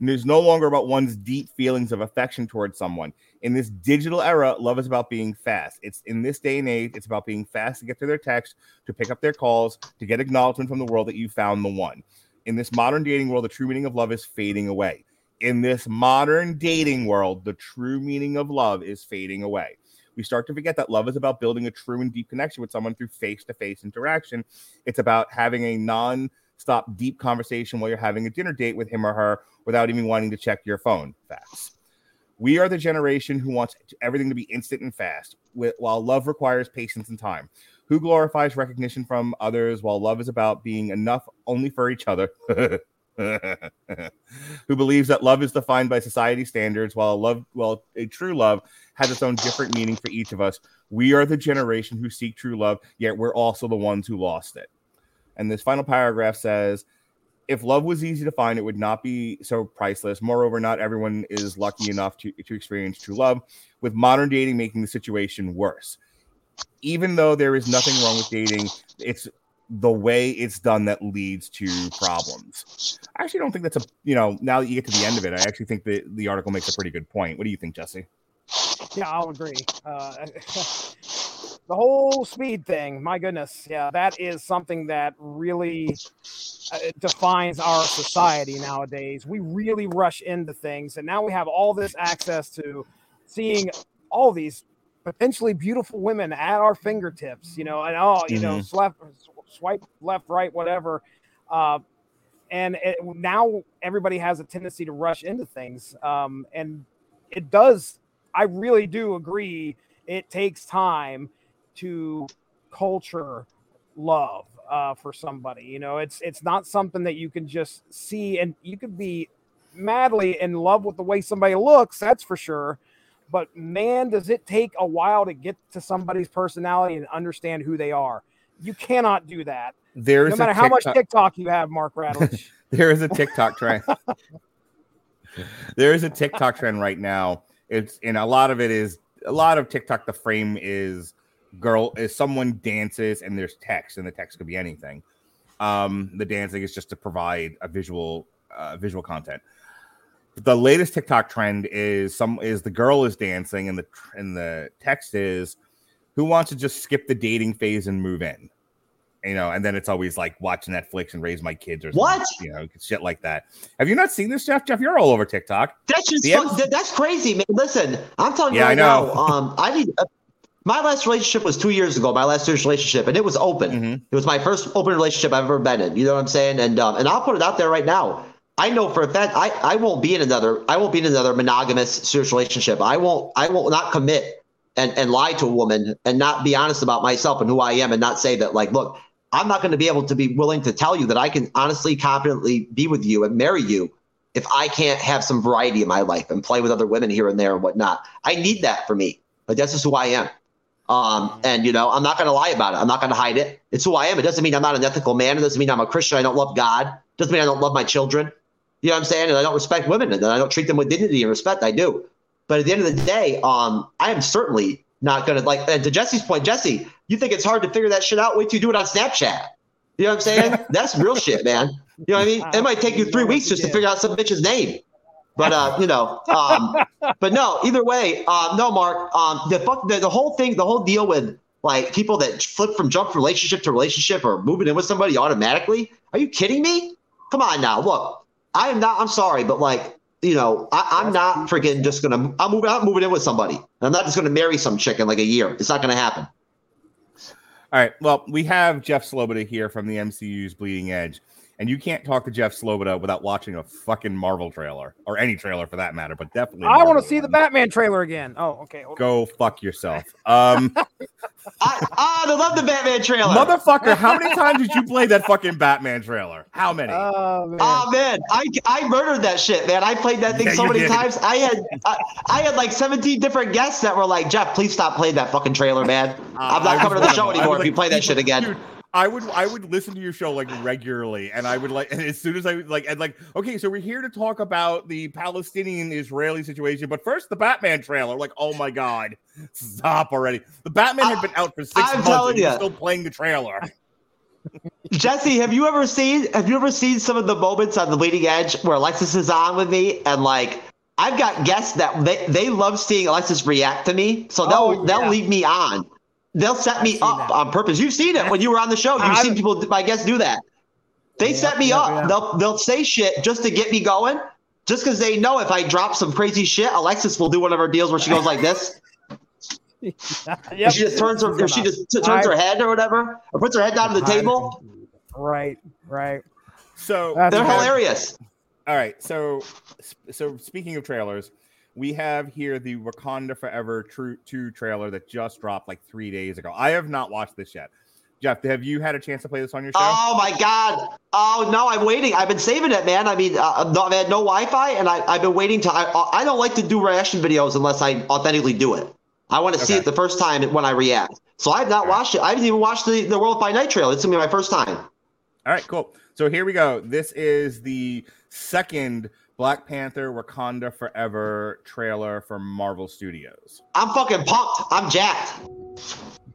It's no longer about one's deep feelings of affection towards someone. In this digital era, love is about being fast. It's in this day and age, it's about being fast to get to their text, to pick up their calls, to get acknowledgement from the world that you found the one. In this modern dating world, the true meaning of love is fading away in this modern dating world, the true meaning of love is fading away. We start to forget that love is about building a true and deep connection with someone through face to face interaction. It's about having a non stop deep conversation while you're having a dinner date with him or her without even wanting to check your phone. Facts. We are the generation who wants everything to be instant and fast, wh- while love requires patience and time. Who glorifies recognition from others while love is about being enough only for each other? who believes that love is defined by society standards while love well a true love has its own different meaning for each of us we are the generation who seek true love yet we're also the ones who lost it and this final paragraph says if love was easy to find it would not be so priceless moreover not everyone is lucky enough to, to experience true love with modern dating making the situation worse even though there is nothing wrong with dating it's the way it's done that leads to problems. I actually don't think that's a you know now that you get to the end of it, I actually think that the article makes a pretty good point. What do you think, Jesse? Yeah, I'll agree. Uh, the whole speed thing, my goodness, yeah, that is something that really uh, defines our society nowadays. We really rush into things, and now we have all this access to seeing all these potentially beautiful women at our fingertips. You know, and oh, you know, slap, swipe left, right, whatever. Uh, and it, now everybody has a tendency to rush into things, um, and it does I really do agree. It takes time to culture love uh, for somebody. You know, it's it's not something that you can just see, and you could be madly in love with the way somebody looks. That's for sure. But man, does it take a while to get to somebody's personality and understand who they are. You cannot do that. There's no matter how much TikTok- you have, Mark Radulich. there is a TikTok trend. there is a TikTok trend right now. It's and a lot of it is a lot of TikTok. The frame is girl is someone dances and there's text and the text could be anything. Um, the dancing is just to provide a visual uh, visual content. The latest TikTok trend is some is the girl is dancing and the and the text is who wants to just skip the dating phase and move in you know, and then it's always like watch Netflix and raise my kids or What? you know, shit like that. Have you not seen this, Jeff? Jeff, you're all over TikTok. That's just episode- that's crazy, man. Listen, I'm telling you Yeah, I know. now. Um, I need. My last relationship was two years ago. My last serious relationship, and it was open. Mhm. It was my first open relationship I've ever been in. You know what I'm saying? And um, and I'll put it out there right now. I know for a fact I, I won't be in another I won't be in another monogamous serious relationship. I won't I will not not commit and, and lie to a woman and not be honest about myself and who I am and not say that like look I'm not going to be able to be willing to tell you that I can honestly confidently be with you and marry you if I can't have some variety in my life and play with other women here and there and whatnot. I need that for me. Like that's just who I am. Um, and you know, I'm not going to lie about it. I'm not going to hide it. It's who I am. It doesn't mean I'm not an ethical man. It doesn't mean I'm a Christian. I don't love God. It doesn't mean I don't love my children. You know what I'm saying? And I don't respect women and I don't treat them with dignity and respect. I do. But at the end of the day, um, I am certainly not going to like, and to Jesse's point, Jesse, you think it's hard to figure that shit out? Wait till you do it on Snapchat. You know what I'm saying? That's real shit, man. You know what I mean? It might take you three weeks just to figure out some bitch's name. But uh, you know, um, but no, either way, um, no, Mark, um, the fuck, the, the whole thing, the whole deal with like people that flip from jump relationship to relationship or moving in with somebody automatically. Are you kidding me? Come on now, look, I am not. I'm sorry, but like, you know, I, I'm not freaking just gonna. I'm moving. I'm moving in with somebody. I'm not just gonna marry some chick in like a year. It's not gonna happen. All right. Well, we have Jeff Sloboda here from the MCU's Bleeding Edge, and you can't talk to Jeff Sloboda without watching a fucking Marvel trailer or any trailer for that matter, but definitely. I want to see the. Batman trailer again. Oh, okay. hold on. Go fuck yourself. Um, I I love the Batman trailer. motherfucker, how many times did you play that fucking Batman trailer? How many? Oh man. Oh man, I, I murdered that shit, man. I played that thing Yeah, so many did. times. I had I, I had like 17 different guests that were like, Jeff, please stop playing that fucking trailer, man. I'm Uh, not coming to the show of them. I anymore was if you play that shit again. dude, I would I would listen to your show like regularly, and I would like, and as soon as I like, and like, okay, so we're here to talk about the Palestinian Israeli situation, but first the Batman trailer. Like, oh my god, stop already! The Batman had been out for 6 I'm months, and you're still playing the trailer. Jesse, have you ever seen have you ever seen some of the moments on the Bleeding Edge where Alexis is on with me and like I've got guests that they, they love seeing Alexis react to me, so they'll Oh, yeah. they'll leave me on. They'll set me up that. on purpose. You've seen it when you were on the show. You've I've- seen people, my guests, do that. They Yeah, set me yeah, up. yeah. They'll they'll say shit just to get me going, just because they know if I drop some crazy shit, Alexis will do one of her deals where she goes like this. Yep. She just turns her, if she just turns her head or whatever, or puts her head down to the table. Right, right. So That's They're hilarious. All right. So, so speaking of trailers, we have here the Wakanda Forever True Two trailer that just dropped like three days ago. I have not watched this yet. Jeff, have you had a chance to play this on your show? Oh my god! Oh no, I'm waiting. I've been saving it, man. I mean, uh, no, I've had no Wi-Fi, and I, I've been waiting to. I, I don't like to do reaction videos unless I authentically do it. I want to see Okay. it the first time when I react. So I've not Okay. watched it. I haven't even watched the the Werewolf by Night trailer. It's gonna be my first time. All right, cool. So here we go. This is the second Black Panther Wakanda Forever trailer for Marvel Studios. I'm fucking pumped. I'm jacked.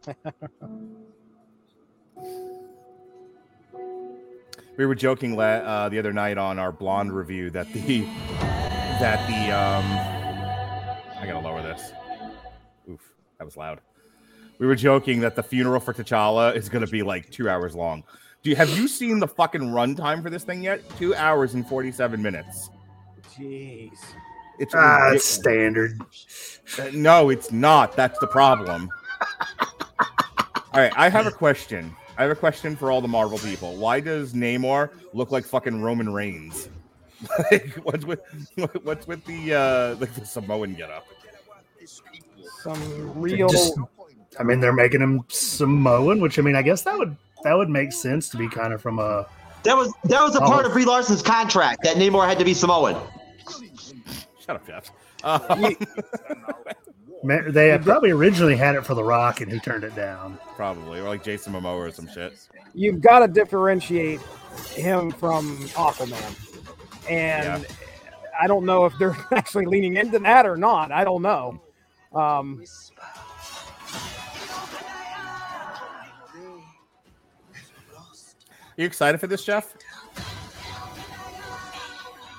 We were joking uh, the other night on our blonde review that the that the um I gotta lower this. Oof, that was loud. We were joking that the funeral for T'Challa is gonna be like two hours long. Do you have you seen the fucking runtime for this thing yet? Two hours and forty-seven minutes. Jeez. It's Ah, ridiculous. it's standard. Uh, no, it's not. That's the problem. all right, I have a question. I have a question for all the Marvel people. Why does Namor look like fucking Roman Reigns? like, what's with what's with the uh like the Samoan getup? Some real. Just- I mean, they're making him Samoan, which I mean, I guess that would that would make sense to be kind of from a. That was that was a Oh. part of Brie Larson's contract that Namor had to be Samoan. Shut up, Jeff. Um, They had probably originally had it for The Rock, and he turned it down. probably or like Jason Momoa or some shit. you've got to differentiate him from Aquaman, and I don't know if they're actually leaning into that or not. I don't know. Um, Are you excited for this, Jeff?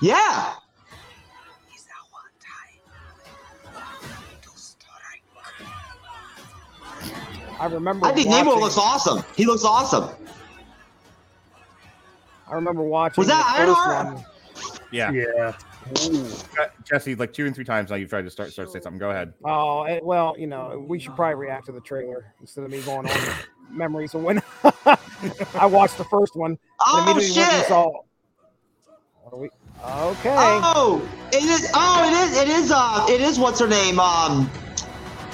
Yeah. I remember. I think watching, Namor looks awesome. He looks awesome. I remember watching. Was that Ironheart? Yeah. Yeah, Uh, Jesse, like two and three times now you've tried to start start to say something. Go ahead. Oh well, you know, we should probably react to the trailer instead of me going on memories of when I watched the first one. Oh immediately went shit! saw- What are we- Okay. Oh, it is. Oh, it is. It is. Uh, it is. What's her name? Um,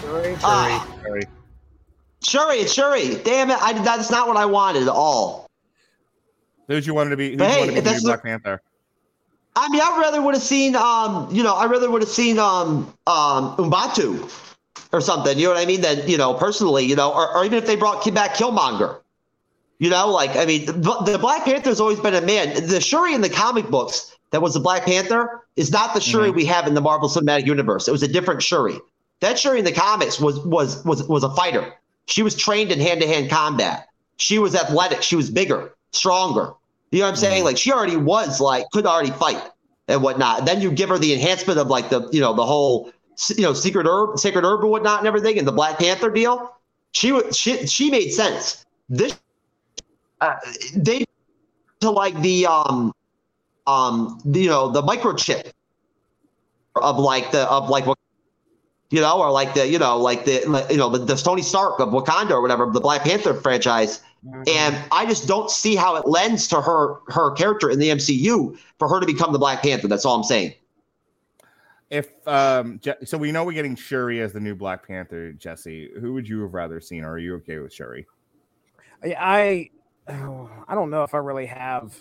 Shuri. uh, Sorry. Shuri. It's Shuri. Damn it! I that's not what I wanted at all. Who'd you wanted to be? You hey, want to be Black Panther? I mean, I rather would have seen. Um, you know, I rather would have seen um, um, Umbatu or something. You know what I mean? Than you know, personally, you know, or, or even if they brought back Killmonger. You know, like I mean, the, the Black Panther's always been a man. The Shuri in the comic books that was the Black Panther is not the Shuri Mhm. we have in the Marvel Cinematic Universe. It was a different Shuri. That Shuri in the comics was was was was a fighter. She was trained in hand to hand combat. She was athletic. She was bigger, stronger. You know what I'm saying? Like she already was like could already fight and whatnot. And then you give her the enhancement of like the you know the whole you know secret herb, sacred herb and whatnot and everything, and the Black Panther deal. She was she she made sense. This uh, they to like the um um you know the microchip of like the of like what you know or like the you know like the you know the, the Tony Stark of Wakanda or whatever the Black Panther franchise and I just don't see how it lends to her her character in the MCU for her to become the Black Panther. That's all I'm saying. If um, Je- so, we know we're getting Shuri as the new Black Panther. Jesse, who would you have rather seen, or are you okay with Shuri? I oh, I don't know if I really have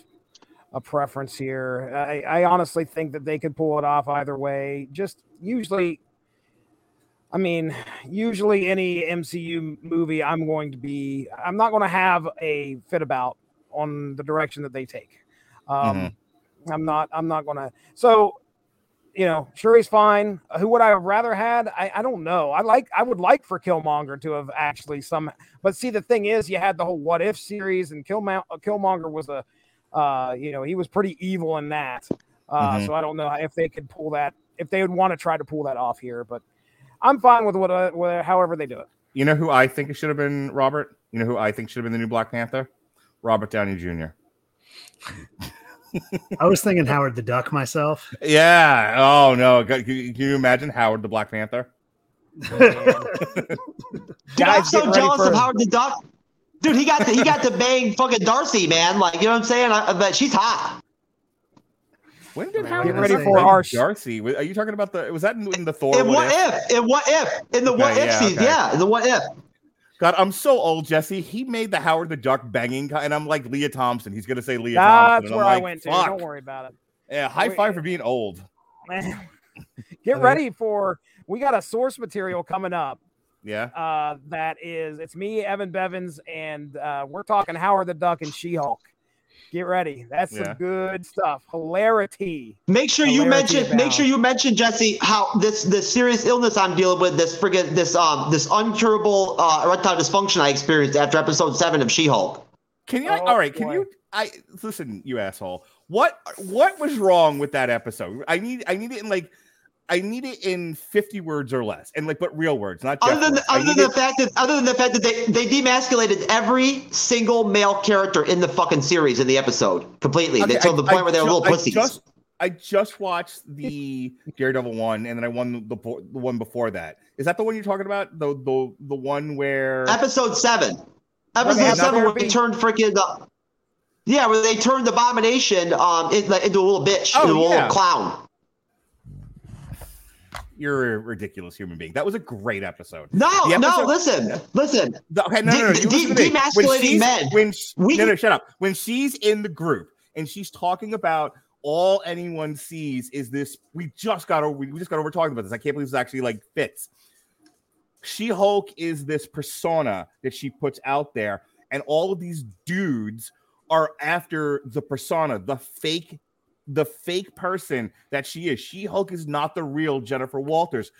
a preference here. I, I honestly think that they could pull it off either way. Just usually, I mean, usually any MCU movie, I'm going to be, I'm not going to have a fit about on the direction that they take. Um, I'm not, I'm not going to. So, you know, Shuri's fine. Who would I have rather had? I, I don't know. I like, I would like for Killmonger to have actually some, but see, the thing is, you had the whole What If series, and Killmo- Killmonger was a, uh, you know, he was pretty evil in that. Uh, Mhm. So I don't know if they could pull that, if they would want to try to pull that off here, but I'm fine with what, uh, with however they do it. You know who I think it should have been, Robert? You know who I think should have been the new Black Panther? Robert Downey Jr. I was thinking Howard the Duck myself. Yeah. Oh no. Can, can you imagine Howard the Black Panther? Dude, I'm so jealous of Howard the Duck. Dude, he got to, he got to bang fucking Darcy, man. Like, you know what I'm saying? I, I bet she's hot. When did Get Howard ready for Duck our- Darcy? Are you talking about the? Was that in, in the Thor? In What what If? if? In what if? In the what Okay, if yeah, season? okay. Yeah, in the what if. God, I'm so old, Jesse. He made the Howard the Duck banging, co- and I'm like Lea Thompson. He's gonna say Lea Thompson. That's and I'm where I like, went to. Fuck. Don't worry about it. Yeah, high Wait. five for being old. Get ready for we got a source material coming up. Yeah. Uh, that is it's me, Evan Bevins, and uh, we're talking Howard the Duck and She-Hulk. Get ready. That's Yeah. some good stuff. Hilarity. Make sure you Hilarity mention. Make sure you mention Jesse how this this serious illness I'm dealing with. This friggin' this um this uncurable uh, erectile dysfunction I experienced after episode seven of She-Hulk. Can you? Oh, all right. Can you? I listen, you asshole. What what was wrong with that episode? I need I need it in like I need it in fifty words or less, and like but real words, not just Other than words. I other than the it- fact that other than the fact that they they demasculated every single male character in the fucking series in the episode completely. Okay, they the point I where they were ju- little I pussies. just I just watched the Daredevil one, and then I won the bo- the one before that. Is that the one you're talking about? The the the one where Episode seven. Episode happened seven where they turned freaking. Uh, yeah, where they turned Abomination um in, like, into a little bitch, Oh, into a yeah. little clown. You're a ridiculous human being. That was a great episode. No, The no, episode- listen, listen. The- okay, no, no, no. De- You de- listen to me. When demasculating men. When sh- We- no, no, shut up. When she's in the group and she's talking about all anyone sees is this. We just got over. We just got over talking about this. I can't believe this actually like fits. She Hulk is this persona that she puts out there, and all of these dudes are after the persona, the fake, the fake person that she is. She Hulk is not the real Jennifer Walters.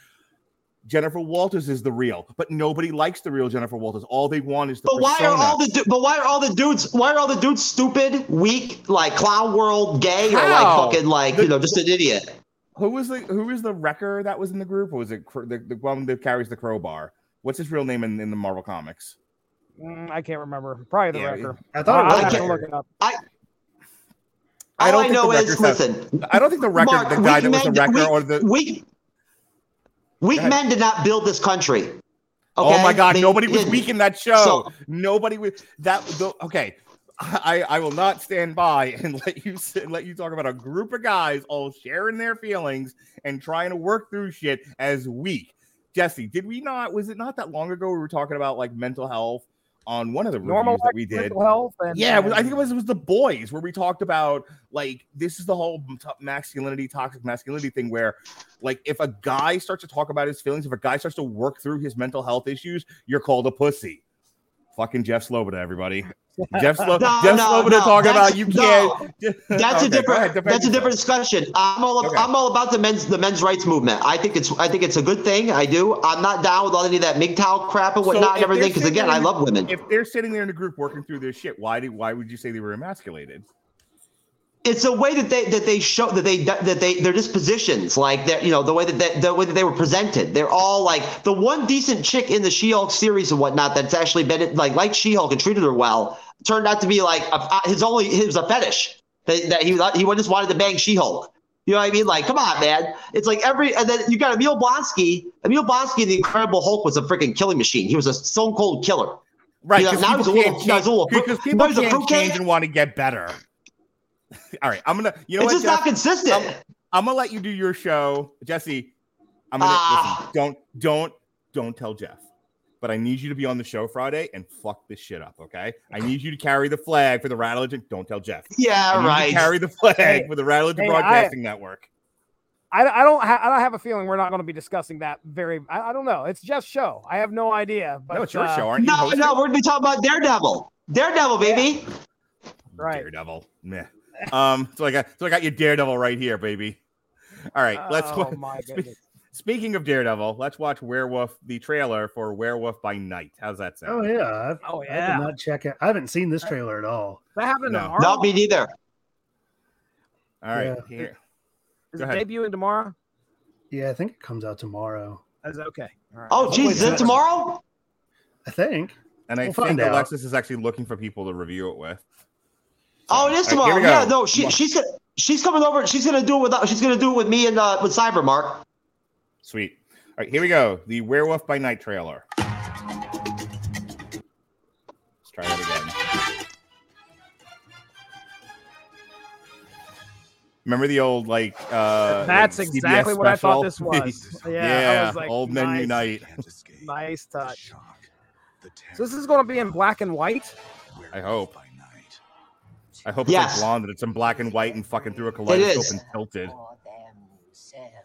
Jennifer Walters is the real, but nobody likes the real Jennifer Walters. All they want is the But why persona. are all the du- but why are all the dudes why are all the dudes stupid, weak, like clown world, gay, or like fucking like The- you know just an idiot? who was the who was the wrecker that was in the group? Or was it Cro- the, the one that carries the crowbar? What's his real name in, in the Marvel comics? Mm, I can't remember. Probably the Yeah, wrecker. I thought it I'll was I have to can't- look it up. I All don't I think know the is Wreckers listen, I don't think the record, Mark, the guy weak that was the men- wrecker, weak- or the weak weak men did not build this country. oh okay? my god, They nobody was didn't. weak in that show. So- nobody was that. The, okay, I I will not stand by and let you sit, and let you talk about a group of guys all sharing their feelings and trying to work through shit as weak. Jesse, did we not? Was it not that long ago we were talking about like mental health on one of the Normal reviews that we did? And, Yeah, was- I think it was it was the boys where we talked about like this is the whole t- masculinity, toxic masculinity thing where like if a guy starts to talk about his feelings, if a guy starts to work through his mental health issues, you're called a pussy. Fucking Jeff Sloboda, everybody. Jeff, Slo- No, Jeff no, Sloboda no, talking that's- about you no. can't. That's Okay, a different. ahead, that's a different discussion. I'm all. Okay. I'm all about the men's the men's rights movement. I think it's. I think it's a good thing. I do. I'm not down with all any of that MGTOW crap and So whatnot and if everything. Because again, I love women. If they're sitting there in a group working through this shit, why do why would you say they were emasculated? It's a way that they that they show that they that they they're just positions like that you know the way that they, the way that they were presented. They're all like the one decent chick in the She-Hulk series and whatnot that's actually been like like She-Hulk and treated her well turned out to be like a, his only his a fetish. That, that he he just wanted to bang She-Hulk. You know what I mean? Like come on man. It's like every and then you got Emil Blonsky. Emil Blonsky the Incredible Hulk was a freaking killing machine. He was a stone cold killer. Right, Yeah, because now people, he's a little- now he's a little because people now he's a can't change and want to get better. All right, I'm gonna. You know it's what? just not consistent I'm, I'm gonna let you do your show, Jesse. I'm gonna Ah. listen. Don't don't don't tell Jeff. But I need you to be on the show Friday and fuck this shit up, okay? I need you to carry the flag for the Rattle Don't tell Jeff. I yeah need you to right Carry the flag Hey, for the Rattle hey, I- Broadcasting Network. I, I don't ha- I don't have a feeling we're not going to be discussing that very. I, I don't know. It's Jeff's show. I have no idea. But no, it's your uh, show, aren't you? No, hosting? no, we're gonna be talking about Daredevil. Daredevil, baby. Right. Daredevil. Meh. Um, so I got so I got your Daredevil right here, baby. All right, let's. Oh my goodness. Speaking of Daredevil, let's watch Werewolf, the trailer for Werewolf by Night. How's that sound? Oh yeah. I've, Oh yeah. I did not check it. I haven't seen this trailer at all. That happened No. tomorrow. Not me neither. All right, Yeah. here. Is Go it ahead. debuting tomorrow? Yeah, I think it comes out tomorrow. That's okay? All right. Oh, geez, is it tomorrow? I think. And I We'll think find out. Alexis is actually looking for people to review it with. Oh, it is All right, here tomorrow. we go. yeah, no, she, she's she's coming over. She's gonna do it with she's gonna do it with me and uh, with Cyber Mark. Sweet. All right, here we go. The Werewolf by Night trailer. Let's try that again. Remember the old like uh That's like, exactly CBS what I thought this was. Yeah, I yeah, was like, old men nice. unite. Nice touch. So this is going to be in black and white. I hope. I hope it's Yes. like blonde and it's in black and white and fucking through a kaleidoscope and tilted. for themselves.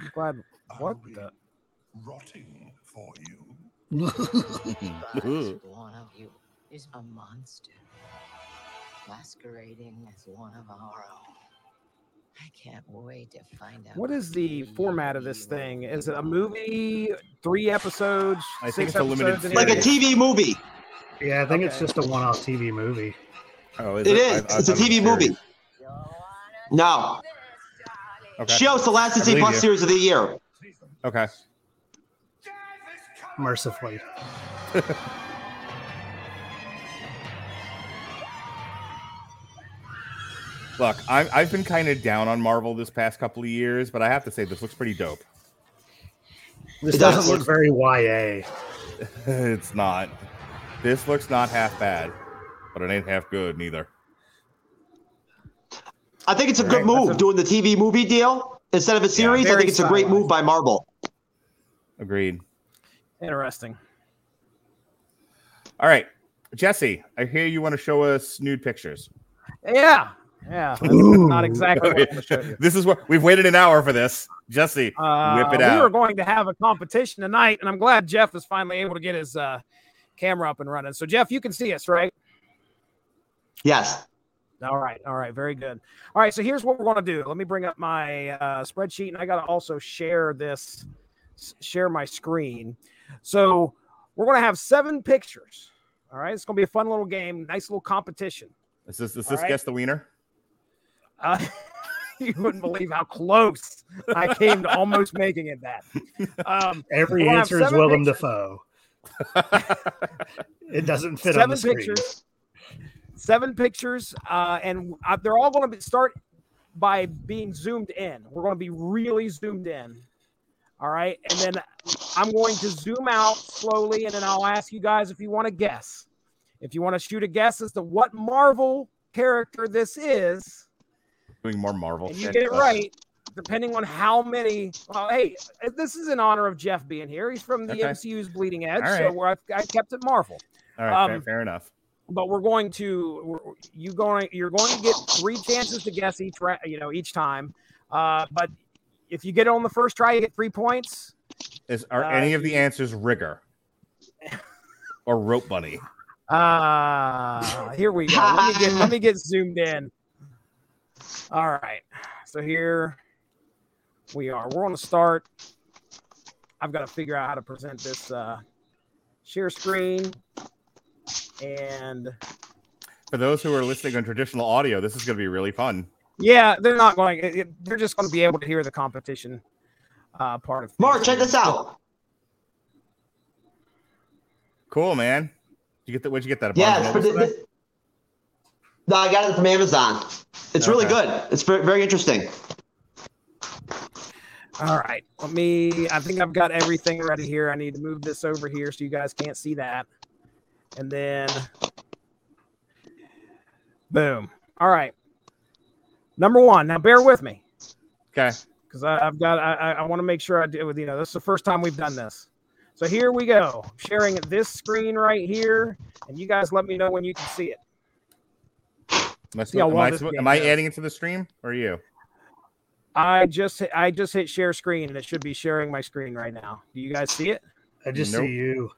I'm glad. What the? Rotting for you. One of you is a monster, masquerading as one of our own. I can't wait to find out. What is the format of this thing? Is it a movie? Three episodes? I think six it's a limited episodes? Like a. TV movie. Yeah, I think it's just a one-off TV movie. Oh, It is. I- I it's a thought it TV series. movie. No. Okay. She hosts the last I Disney Plus you. series of the year. Okay. Mercifully. Look, I'm, I've been kind of down on Marvel this past couple of years, but I have to say this looks pretty dope. This It doesn't does. look very YA. it's not. This looks not half bad, but it ain't half good neither. I think it's a good Right, that's move a- doing the TV movie deal instead of a series. I think it's a great move by Marvel. Agreed. Interesting. All right, Jesse, I hear you want to show us nude pictures. Yeah. Yeah. Not exactly what I'm going to show you. this is what we've waited an hour for this. Jesse, Uh, whip it we out. We were going to have a competition tonight, and I'm glad Jeff is finally able to get his uh, camera up and running. So, Jeff, you can see us, right? Yes. All right. All right. Very good. All right. So here's what we're going to do. Let me bring up my uh, spreadsheet, and I got to also share this, share my screen. So we're going to have seven pictures. All right. It's going to be a fun little game, nice little competition. is this, is this right. guess the wiener? Uh, you wouldn't believe how close I came to almost making it that. Um, Every answer is seven Willem pictures. Dafoe. It doesn't fit on seven the screen. pictures. Seven pictures, uh, and uh, they're all going to start by being zoomed in. We're going to be really zoomed in. All right, and then I'm going to zoom out slowly, and then I'll ask you guys if you want to guess. If you want to shoot a guess as to what Marvel character this is, Doing more Marvel. and you get it right, depending on how many. Well, hey, this is in honor of Jeff being here. He's from the Okay. MCU's Bleeding Edge, All so we're, I, I kept it Marvel. All right, fair, um, fair enough. but we're going to we're- you going you're going to get three chances to guess each you know each time uh but if you get it on the first try you get three points Is are uh, any of the answers rigor or rope bunny? uh here we go let me get let me get zoomed in all right so here we are we're going to start i've got to figure out how to present this uh share screen and For those who are listening on traditional audio, this is going to be really fun. Yeah, they're not going. it- it- They're just going to be able to hear the competition uh, part of. things. Mark, check this out. Cool, man. Did you get that? Where'd you get that? At Yeah, Barnes it's and for Noble the, no, I got it from Amazon. It's really good. It's very, very interesting. All right, let me. I think I've got everything ready here. I need to move this over here so you guys can't see that, and then, boom. All right, number one. Now, bear with me Okay. because I've got. I, I, want to make sure I do. with You know, this is the first time we've done this. So here we go. Sharing this screen right here, and you guys let me know when you can see it. Am I, See am I, this am I adding it to the stream or you? I just I just hit share screen and it should be sharing my screen right now. Do you guys see it? I just Nope. see you.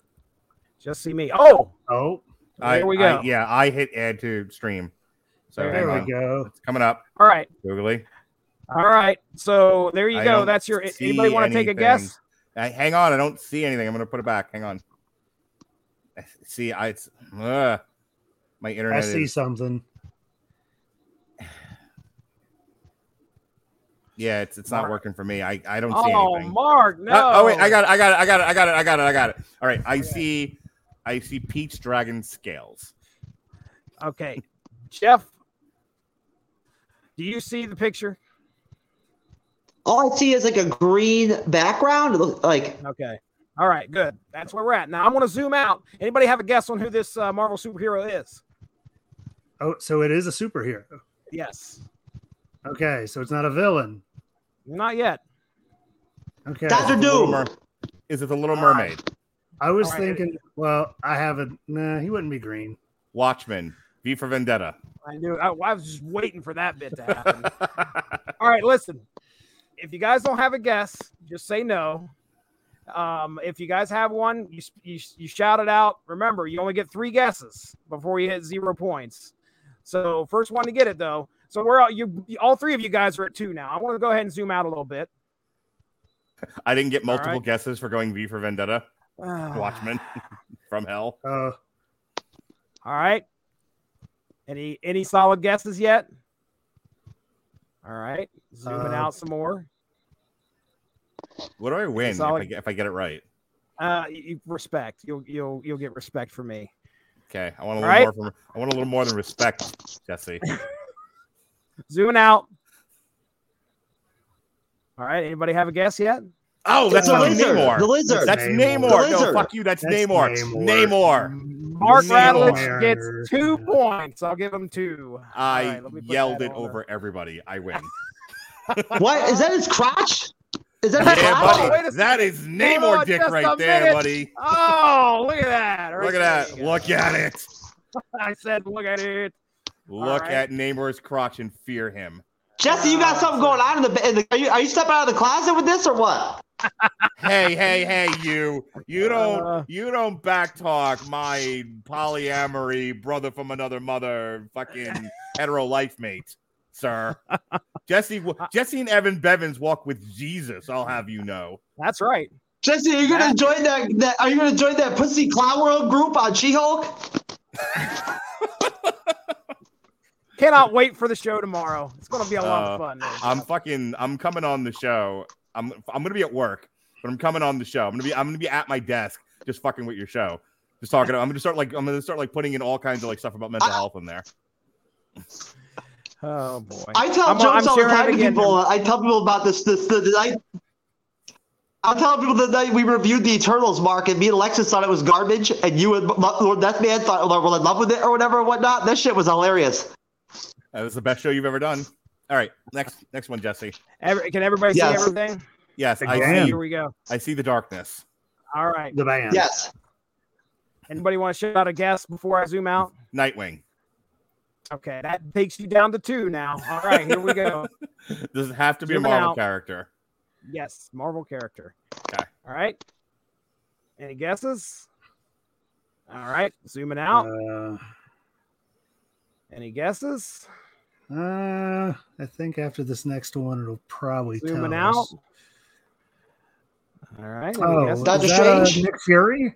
Just see me. Oh, Oh, I, there we I- go. yeah, I hit add to stream. So There hang there on. we go. It's coming up. all right, Googly. all right. So there you I go. That's your. Anybody want to take a guess? I, hang on, I don't see anything. I'm gonna put it back. Hang on. I- See, I it's ugh. my internet. I see is, something. Yeah, it's it's not working for me. I I don't see Oh, anything. Oh, Mark, no. Uh, oh wait, I got it. I got it. I got it. I got it. I got it. I got it. All right, I see. I see Peach Dragon scales. Okay, Jeff. Do you see the picture? All I see is like a green background. Like Okay. All right, good. That's where we're at. Now I'm going to zoom out. Anybody have a guess on who this uh, Marvel superhero is? Oh, so it is a superhero. Yes. Okay, so it's not a villain. Not yet. Okay. Doctor Doom. Mer- Is it the Little Mermaid? I was All right. thinking, well, I haven't. Nah, he wouldn't be green. Watchmen. V for Vendetta. I knew. I, I was just waiting for that bit to happen. All right, listen. If you guys don't have a guess, just say no. Um, if you guys have one, you, you you shout it out. Remember, you only get three guesses before you hit zero points. So first one to get it though. So we're all you all three of you guys are at two now. I want to go ahead and zoom out a little bit. I didn't get multiple right. guesses for going V for Vendetta. Watchmen from Hell. Uh, All right. Any any solid guesses yet? All right. Zooming Uh, out some more. What do I win if I, get, if I get it right? Uh, you, respect. You'll you'll you'll get respect from me. Okay, I want a All little right. more from. I want a little more than respect, Jesse. Zooming out. All right. Anybody have a guess yet? Oh, that's the fucking lizard. Namor. The lizard. That's Namor. Namor. The No, fuck you. That's, That's Namor. Namor. Namor. Mark Namor. Radulich gets two points. I'll give him two. I right, let me put yelled it on over everybody. I win. what is that? His crotch? Is that his yeah, crotch? Oh, buddy. a That is Namor on dick right there, minute. buddy. Oh, look at that. Right Look at that. Look at it. I said, look at it. Look right. at Namor's crotch and fear him. Jesse, you got something going on in the, in the are, you, are you stepping out of the closet with this or what? Hey, hey, hey, you. You don't Uh. you don't backtalk my polyamory brother from another mother fucking hetero life mate, sir. Jesse Jesse and Evan Bevins walk with Jesus, I'll have you know. That's right. Jesse, are you gonna join that, that? Are you gonna join that Pussy Clown World group on She-Hulk? Cannot wait for the show tomorrow. It's going to be a lot Uh, of fun. man. I'm fucking I'm coming on the show. I'm I'm gonna be at work, but I'm coming on the show. I'm gonna be I'm gonna be at my desk just fucking with your show. Just talking. I'm gonna start like I'm gonna start like putting in all kinds of like stuff about mental I- health in there. oh boy. I tell I'm- jokes I'm all the time to again. people. I tell people about this. This the, the night. I'm telling people the night we reviewed the Eternals, Mark, and me and Alexis thought it was garbage, and you and Lord Deathman thought were in love with it or whatever and whatnot. This shit was hilarious. That was the best show you've ever done. All right, next next one, Jesse. Every, can everybody Yes. see everything? Yes, I see. Here we go. I see the darkness. All right. the band. Yes. Anybody want to shout out a guess before I zoom out? Nightwing. Okay, that takes you down to two now. All right, here we go. Does it have to be Zooming a Marvel out. character? Yes, Marvel character. Okay. All right. Any guesses? All right, zooming out. Uh, Any guesses? uh, I think after this next one, it'll probably Zooming tell out. us. All right. Any Oh, guesses? Doctor is that, uh, Strange? Nick Fury.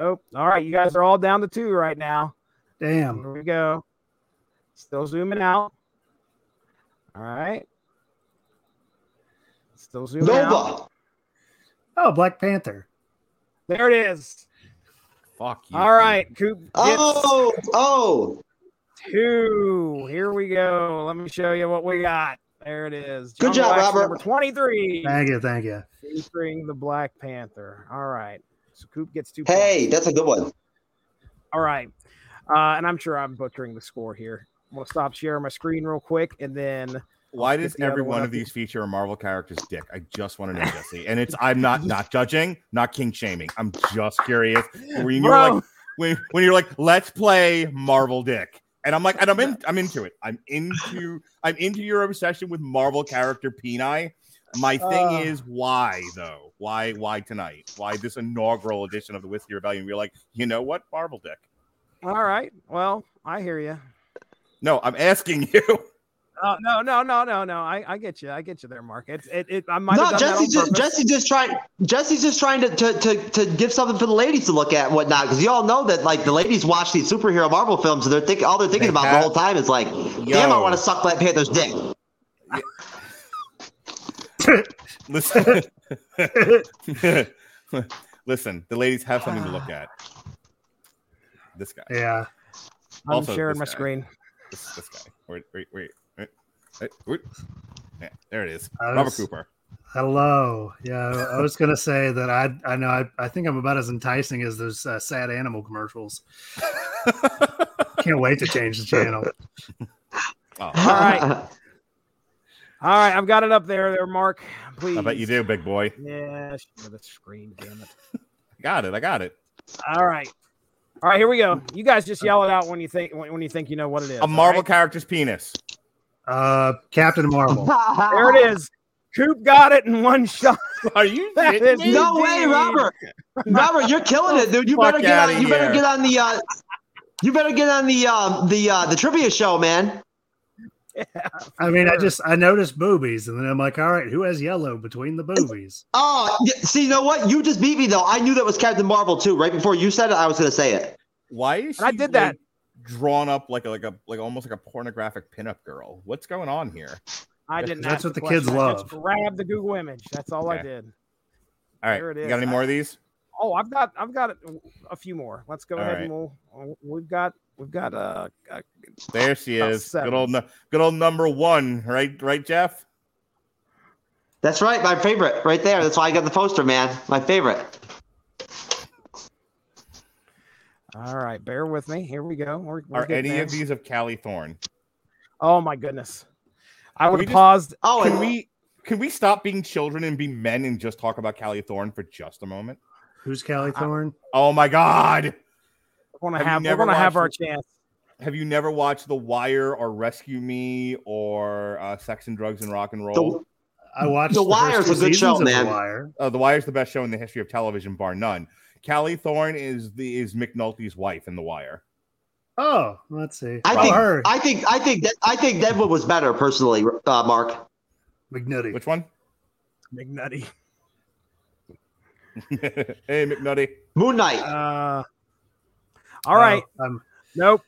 Nope. All right, you guys are all down to two right now. Damn. Here we go. Still zooming out. All right. Still zooming out. Nova. Oh, Black Panther. There it is. Fuck you. All right, Coop gets Oh, oh. Two. Here we go. Let me show you what we got. There it is. Good job, Wax Robert. Number 23. Thank you, thank you. Featuring the Black Panther. All right. So Coop gets two Hey, points. that's a good one. All right. Uh, and I'm sure I'm butchering the score here. I'm going to stop sharing my screen real quick and then Why does the every one one of these feature a Marvel character's dick? I just want to know, Jesse. And it's I'm not not judging, not king shaming. I'm just curious. When you're Bro. like when, when you're like, let's play Marvel dick. And I'm like, and I'm in, I'm into it. I'm into, I'm into your obsession with Marvel character Peni. My thing Uh. is, why though? Why, why tonight? Why this inaugural edition of the Whiskey Rebellion? We're like, you know what, Marvel Dick? All right. Well, I hear you. No, I'm asking you. Uh, no, no, no, no, no. I, I get you. I get you there, Mark. It's it. it I might No, have done that on Jesse's just, purpose. Jesse's just trying. Jesse's just trying to, to, to, to give something for the ladies to look at and whatnot. Because you all know that like the ladies watch these superhero Marvel films and they're thinking all they're thinking They about have- the whole time is like, damn, I want to suck Black Panther's dick. Listen, listen. The ladies have something to look at. This guy. yeah. I'm also sharing my guy. screen. This, this guy. Wait, wait, wait. Yeah, there it is. I Robert Cooper. Hello. Yeah, I was gonna say that I I know I, I think I'm about as enticing as those uh, sad animal commercials. Can't wait to change the channel. Oh, All right. All right, I've got it up there, there, Mark. Please. I bet you do, big boy. Yeah, share the screen. Damn it. Got it. I got it. All right. All right, here we go. You guys just yell it out when you think when, when you think you know what it is. A Marvel right? character's penis. Uh, Captain Marvel. There it is. Coop got it in one shot. Are you That kidding is me? no way, Robert. Robert, you're killing it, dude. You Fuck better get outta on. You better get on the. Uh, you better get on the um, the uh, the trivia show, man. Yeah, I mean, I just I noticed boobies, and then I'm like, all right, who has yellow between the boobies? Oh, yeah, see, you know what? You just beat me though. I knew that was Captain Marvel too. Right before you said it, I was going to say it. Why is she And I did that. Like, drawn up like a like a like almost like a pornographic pinup girl? What's going on here? I didn't. That's ask what the question. kids I just love. grabbed the Google image. That's all I did. All right, There it is. you got any I- more of these? Oh, I've got I've got a few more. Let's go All ahead right. and we'll we've got we've got uh, uh There she is. seven. Good old, good old number one, right? Right, Jeff. That's right, my favorite, right there. That's why I got the poster, man. My favorite. All right. Bear with me. Here we go. We're, we're Are any there. of these of Callie Thorne? Oh my goodness. I would we have just- paused. Oh, Can we can we stop being children and be men and just talk about Callie Thorne for just a moment? Who's Callie Thorne? Oh my God! We're gonna Have have, we're gonna have our watched chance. Have you never watched The Wire or Rescue Me or uh, Sex and Drugs and Rock and Roll? the, I watched The the, Wire's first a good show, man. The Wire. Uh, the Wire is the best show in the history of television, bar none. Callie Thorne is the is McNulty's wife in The Wire. Oh, let's see. I think her I think I think that I think Deadwood was better personally, uh, Mark. McNutty. Which one? McNutty. hey, McNutty. Moon Knight. Uh, all right. Oh, um, Nope.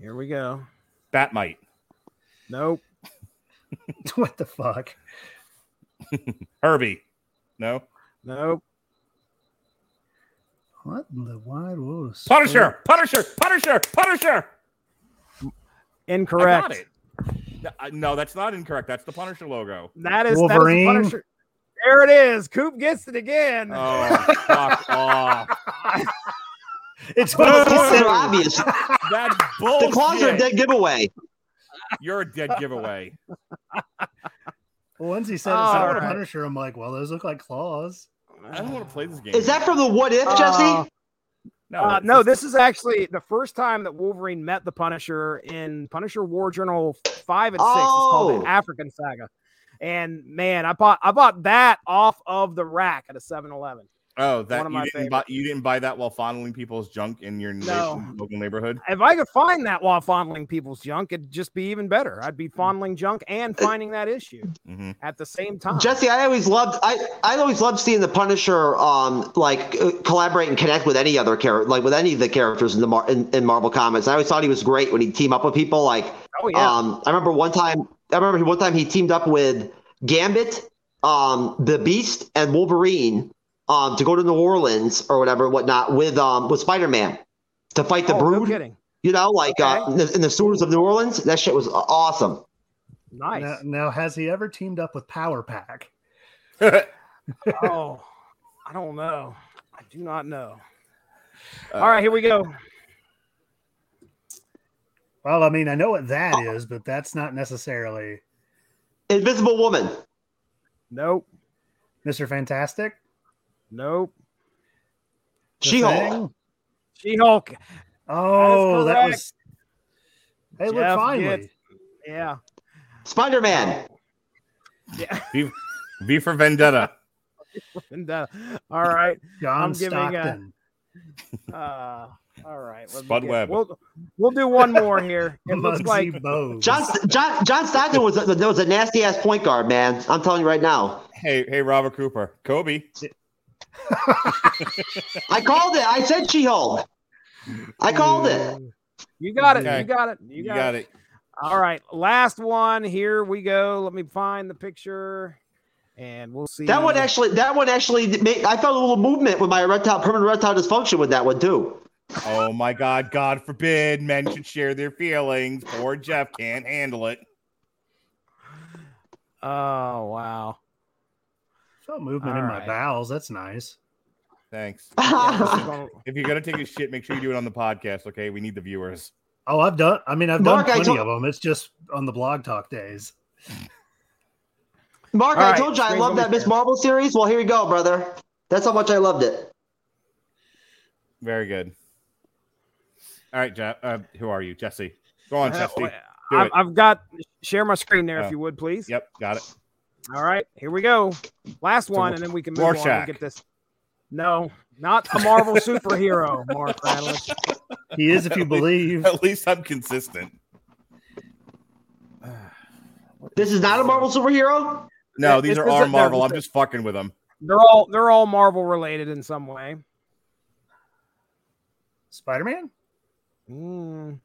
Here we go. Bat-Mite. Nope. what the fuck? Herbie. No. Nope. What in the wide world? of Punisher. Punisher. Punisher. Punisher. I Incorrect. got it. No, that's not incorrect. That's the Punisher logo. That is Wolverine? That is the Punisher. There it is. Coop gets it again. Oh, fuck off. It's The what he claws said. obvious. That's The claws are a dead giveaway. You're a dead giveaway. Once he said it's All sounded right. Punisher, I'm like, well, those look like claws. I don't want to play this game. Is that from the What If, Uh, Jesse? no? Uh, no, this is actually the first time that Wolverine met the Punisher in Punisher War Journal five and six. It's called Oh. the African Saga. And man, I bought I bought that off of the rack at a 7-Eleven. Oh, that of you didn't buy. You didn't buy that while fondling people's junk in your No. local neighborhood. If I could find that while fondling people's junk, it'd just be even better. I'd be fondling junk and finding that issue hmm at the same time. Jesse, I always loved I I always loved seeing the Punisher um like uh, collaborate and connect with any other character like with any of the characters in the Mar- in, in Marvel comics. I always thought he was great when he team up with people like oh yeah. um I remember one time I remember one time he teamed up with Gambit, um the Beast and Wolverine um to go to New Orleans or whatever whatnot with um with Spider-Man to fight the oh, no Brood, kidding. you know, like uh, in, the, in the sewers of New Orleans. That shit was awesome. Nice. Now, now, has he ever teamed up with Power Pack? oh, I don't know. I do not know. All right, here we go. Well, I mean, I know what that is, but that's not necessarily Invisible Woman. Nope. Mr. Fantastic. Nope. She-Hulk. She Hulk. Oh, that correct. was. Hey, look, Jeff finally. gets- Yeah. Spider Man. Yeah. V, v for Vendetta. And, uh, all right. John I'm giving, uh, Stockton. Uh, all right. let me Spud Webb. We'll, we'll do one more here. It looks Muggsy like Bogues. John, John, John Stockton was a, was a nasty ass point guard, man. I'm telling you right now. Hey, hey, Robert Cooper, Kobe. I called it. I said She Hulk. I called it. you got it. Okay. You got it. You You got, got it. it. All right. Last one. Here we go. Let me find the picture and we'll see. That one actually, that one actually, made, I felt a little movement with my erectile, permanent erectile dysfunction with that one too. Oh my God! God forbid men should share their feelings. Poor Jeff can't handle it. Oh, wow. Felt movement All in my bowels. That's nice. Thanks. Yeah, this is gonna- If you're gonna take a shit, make sure you do it on the podcast. Okay, we need the viewers. Oh, I've done. I mean, I've Mark, I done plenty told- of them. It's just on the blog talk days. Mark, All I right, told you I love that Miss shared. Marvel series. Well, here you go, brother. That's how much I loved it. Very good. All right, Jeff. Uh, who are you, Jesse? Go on, Uh, Jesse. I've. I've got share my screen there Oh. if you would, please. Yep, got it. All right, here we go. Last one, and then we can move on and get this. No, not a Marvel superhero, Mark Radulich. He is, if you believe. At least I'm consistent. This is not a Marvel superhero. No, these it- are this our is- no, Marvel. I'm just fucking with them. They're all they're all Marvel related in some way. Spider Man? Mm,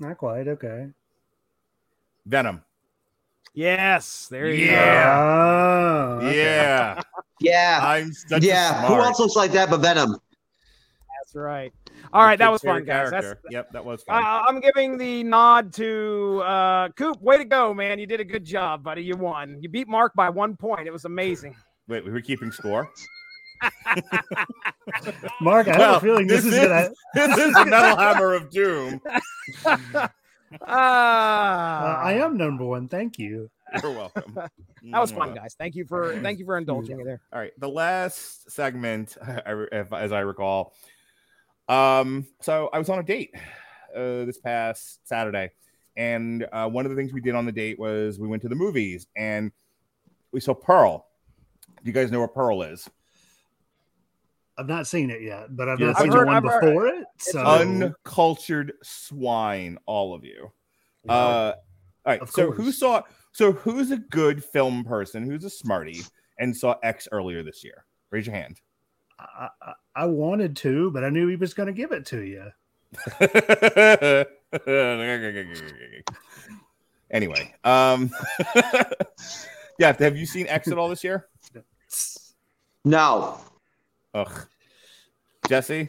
Not quite. Okay. Venom. Yes, there you Yeah. Oh, okay. Yeah, Yeah, I'm such yeah. a Who else looks like that but Venom? That's right. All right, that was fun, guys. That's, character. Yep, that was fun. I, I'm giving the nod to uh, Coop. Way to go, man! You did a good job, buddy. You won. You beat Mark by one point. It was amazing. Wait, we were keeping score. Mark, I have a feeling this, is, gonna. this is the Metal Hammer of Doom. Ah, Uh, I am number one. Thank you. You're welcome. That was fun, guys. Thank you for thank you for indulging me there. All right, the last segment, as I recall. Um, so I was on a date uh, this past Saturday, and uh, one of the things we did on the date was we went to the movies and we saw Pearl. Do you guys know where Pearl is? I've not seen it yet, but I've Yeah, not I've seen heard- the one I've heard- before it. So Uncultured swine, all of you. Uh, all right. Of So who saw? So who's a good film person? Who's a smarty and saw X earlier this year? Raise your hand. I, I, I wanted to, but I knew he was going to give it to you. anyway, um, yeah. Have you seen X at all this year? No. Ugh, Jesse.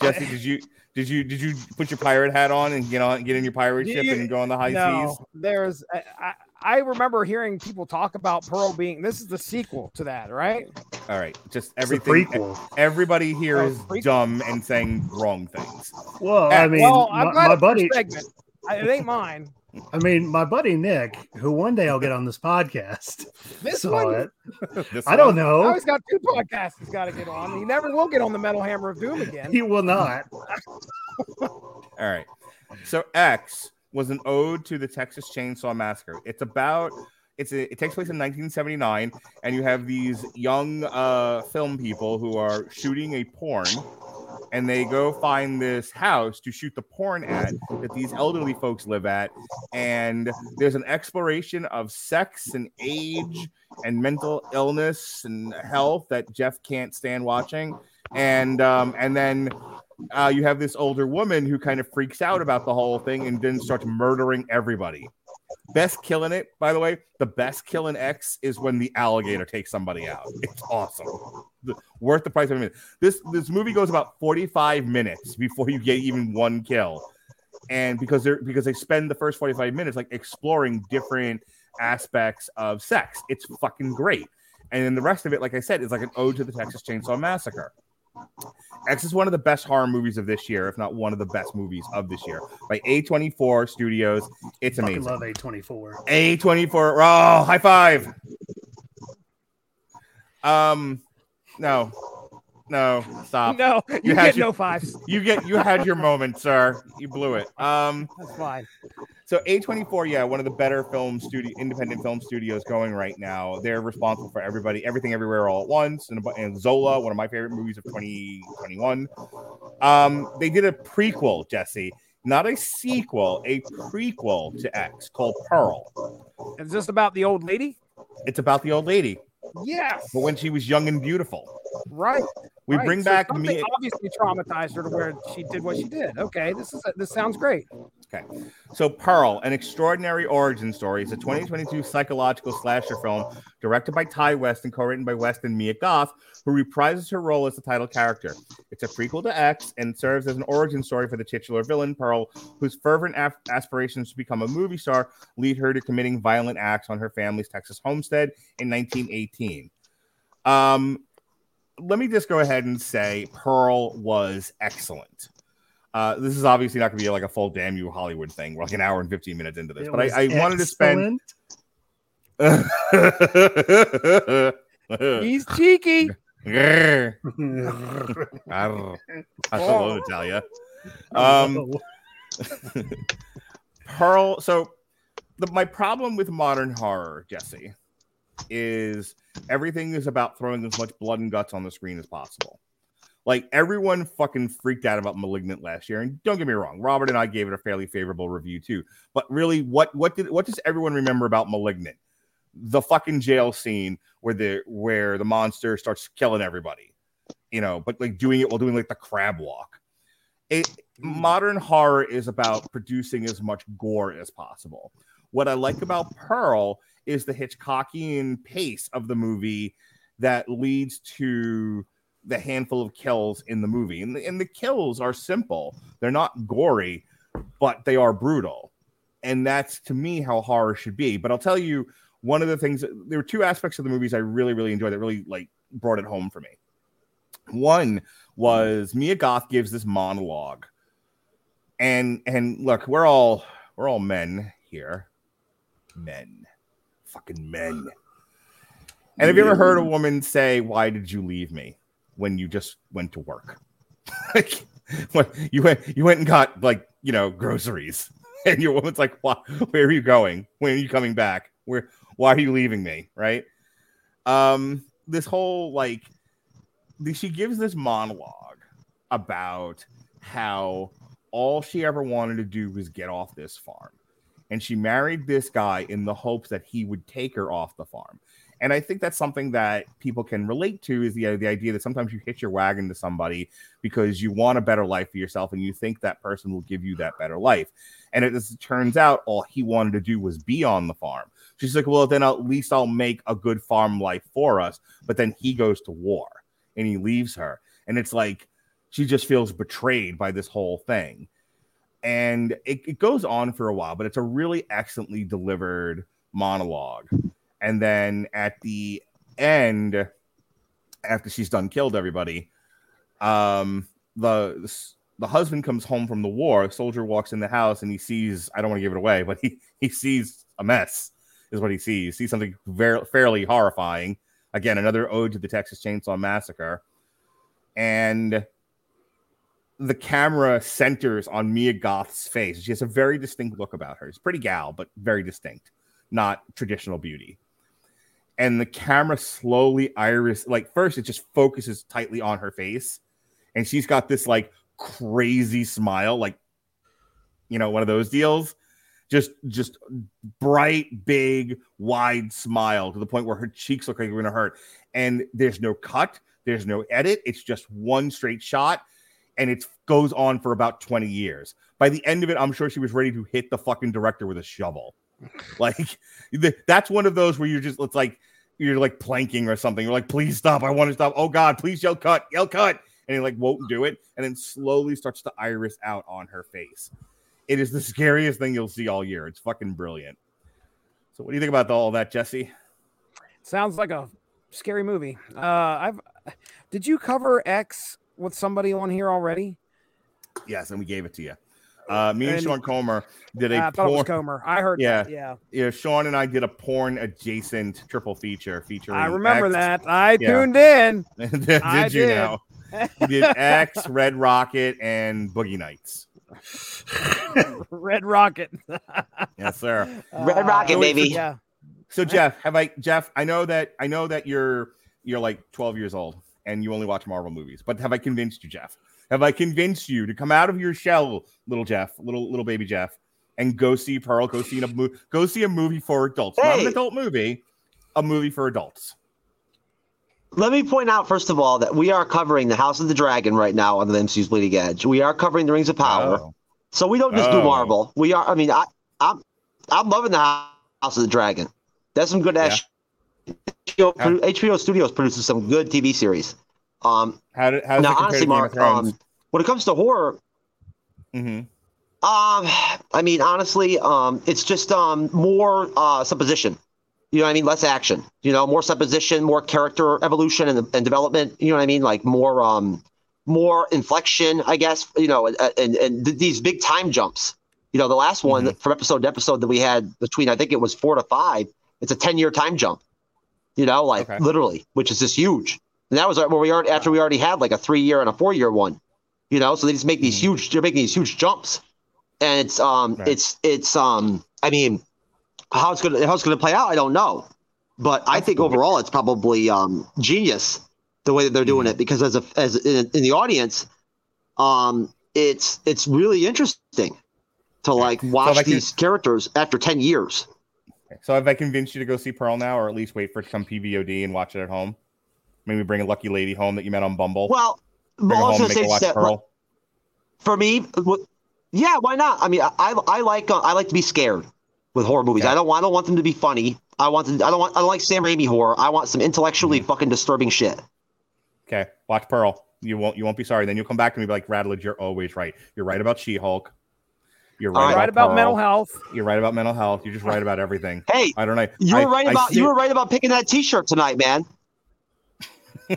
Jesse, did you did you did you put your pirate hat on and get on get in your pirate ship You- and go on the high no, seas? there's I, I, I remember hearing people talk about Pearl being this is the sequel to that, right? All right, just It's a everything. prequel. Everybody here Oh, is prequel. dumb and saying wrong things. Well, I mean, well, my, I'm my buddy, segment. I, it ain't mine. I mean, my buddy Nick, who one day I'll get on this podcast, This saw one, it. This I don't one? Know. always got two podcasts he's got to get on. He never will get on the Metal Hammer of Doom again. He will not. All right. So X was an ode to the Texas Chainsaw Massacre. It's about it's a, it takes place in 1979, and you have these young uh, film people who are shooting a porn, and they go find this house to shoot the porn at that these elderly folks live at, and there's an exploration of sex and age and mental illness and health that Jeff can't stand watching, and um, and then uh, you have this older woman who kind of freaks out about the whole thing and then starts murdering everybody. Best killing it, by the way, the best killing X is when the alligator takes somebody out. It's awesome. The- worth the price of a minute. This this movie goes about 45 minutes before you get even one kill. And because they're because they spend the first 45 minutes like exploring different aspects of sex. It's fucking great. And then the rest of it, like I said, is like an ode to the Texas Chainsaw Massacre. X is one of the best horror movies of this year, if not one of the best movies of this year, by A24 Studios. It's amazing. I love A24. A24. Oh, high five. Um, no, no, stop. No, you, You had get your- no fives. You get you had your moment, sir. You blew it. Um, That's fine. so A24, yeah, one of the better film studio, independent film studios going right now. They're responsible for everybody, everything, everywhere, all at once, and, and Zola, one of my favorite movies of 2021. Um, they did a prequel, Jesse, not a sequel, a prequel to X called Pearl. Is this about the old lady? It's about the old lady, Yes. but when she was young and beautiful. Right. We right. bring So back me. Obviously traumatized her to where she did what she did. Okay, this is this sounds great. Okay. So Pearl, an extraordinary origin story, is a 2022 psychological slasher film directed by Ti West and co-written by West and Mia Goth, who reprises her role as the title character. It's a prequel to X and serves as an origin story for the titular villain Pearl, whose fervent af- aspirations to become a movie star lead her to committing violent acts on her family's Texas homestead in 1918. Um, let me just go ahead and say Pearl was excellent. Uh, this is obviously not going to be like a full damn you Hollywood thing. We're like an hour and 15 minutes into this, It but I, I wanted to spend. He's cheeky. Grr. Arr. Hello, Natalia. Um, Pearl. So, the, my problem with modern horror, Jesse, is everything is about throwing as much blood and guts on the screen as possible. Like everyone fucking freaked out about Malignant last year, and don't get me wrong, Robert and I gave it a fairly favorable review too. But really, what what did what does everyone remember about Malignant? The fucking jail scene where the where the monster starts killing everybody, you know, but like doing it while doing like the crab walk. It mm. modern horror is about producing as much gore as possible. What I like about Pearl is the Hitchcockian pace of the movie that leads to the handful of kills in the movie. And the, and the kills are simple, they're not gory, but they are brutal. And that's to me how horror should be. But I'll tell you, one of the things there were two aspects of the movies I really, really enjoyed that really like brought it home for me. One was Mia Goth gives this monologue. And and look, we're all we're all men here. Men. Fucking men. And have you ever heard a woman say, Why did you leave me when you just went to work? like when you went you went and got like, you know, groceries. And your woman's like, why, where are you going? When are you coming back? Where why are you leaving me? Right. Um, this whole like the- she gives this monologue about how all she ever wanted to do was get off this farm. And she married this guy in the hopes that he would take her off the farm. And I think that's something that people can relate to is the, uh, the idea that sometimes you hitch your wagon to somebody because you want a better life for yourself and you think that person will give you that better life. And as it turns out, all he wanted to do was be on the farm. She's like, well, then at least I'll make a good farm life for us. But then he goes to war and he leaves her. And it's like she just feels betrayed by this whole thing. And it, it goes on for a while, but it's a really excellently delivered monologue. And then at the end, after she's done killed everybody, um, the the husband comes home from the war. A soldier walks in the house and he sees, I don't want to give it away, but he, he sees a mess, is what he sees. Sees something very fairly horrifying. Again, another ode to the Texas Chainsaw Massacre. And the camera centers on Mia Goth's face. She has a very distinct look about her. A pretty gal, but very distinct, not traditional beauty. And the camera slowly iris, like first, it just focuses tightly on her face, and she's got this like crazy smile, like you know, one of those deals. Just, just bright, big, wide smile to the point where her cheeks look like they're gonna hurt. And there's no cut, there's no edit. It's just one straight shot and it goes on for about 20 years. By the end of it, I'm sure she was ready to hit the fucking director with a shovel. Like th- that's one of those where you're just it's like you're like planking or something. You're like, please stop. I want to stop. Oh God, please yell cut, yell cut. And he like won't do it, and then slowly starts to iris out on her face. It is the scariest thing you'll see all year. It's fucking brilliant. So what do you think about all that, Jesse? Sounds like a scary movie. Uh, I've did you cover X with somebody on here already? Yes, and we gave it to you. Uh, me and, And- Sean Comer did a Uh, I it was porn- Comer. I heard Yeah. that. Yeah, yeah, Sean and I did a porn adjacent triple feature featuring. I remember X. that. I Yeah. tuned in. did I you did. now? He did X, Red Rocket, and Boogie Nights. Red Rocket. Yes, sir. Red Rocket, Uh, baby. Yeah. So Jeff, have I Jeff? I know that I know that you're you're like 12 years old and you only watch Marvel movies, but have I convinced you, Jeff? Have I convinced you to come out of your shell, little Jeff, little little baby Jeff, and go see Pearl? Go see a movie. Go see a movie for adults, not an adult movie, a movie for adults. Let me point out first of all that we are covering the House of the Dragon right now on the MCU's Bleeding Edge. We are covering the Rings of Power, Oh. so we don't just Oh. do Marvel. We are. I mean, I, I'm I'm loving the House of the Dragon. That's some good action. HBO, produ- HBO Studios produces some good TV series. Um, How did how now, honestly, to Game of Mark, um, when it comes to horror, Mhm. um, I mean, honestly, um, it's just um more uh supposition. You know what I mean? Less action. You know, more supposition, more character evolution and, and development. You know what I mean? Like more um more inflection, I guess. You know, and and, th- these big time jumps. You know, the last one from episode to episode that we had between I think it was four to five. It's a ten year time jump. You know, like Okay. literally, which is just huge. And that was where we are after we already had like a three year and a four year one. You know, so they just make these huge. They're making these huge jumps and it's um Right. it's it's um I mean how it's gonna how it's gonna play out I don't know, but I think overall it's probably um genius the way that they're doing it because as a as in, in the audience, um it's it's really interesting to like watch like, these characters after ten years. So have I convinced you to go see Pearl now, or at least wait for some PVOD and watch it at home? Maybe bring a lucky lady home that you met on Bumble. Well, bring I home, was make gonna her say watch that Pearl. for me, yeah, why not? I mean, I I, like uh, I like to be scared with horror movies. Okay. I don't want I don't want them to be funny. I want to, I don't want I don't like Sam Raimi horror. I want some intellectually Mm-hmm. fucking disturbing shit. Okay, watch Pearl. You won't you won't be sorry. Then you'll come back to me and be like, Rattledge, you're always right. You're right about She-Hulk. You're All right, right. about, Right about mental health. You're right about mental health. You're just right about everything. Hey, I don't know. you I- were right I about see- you were right about picking that T-shirt tonight, man.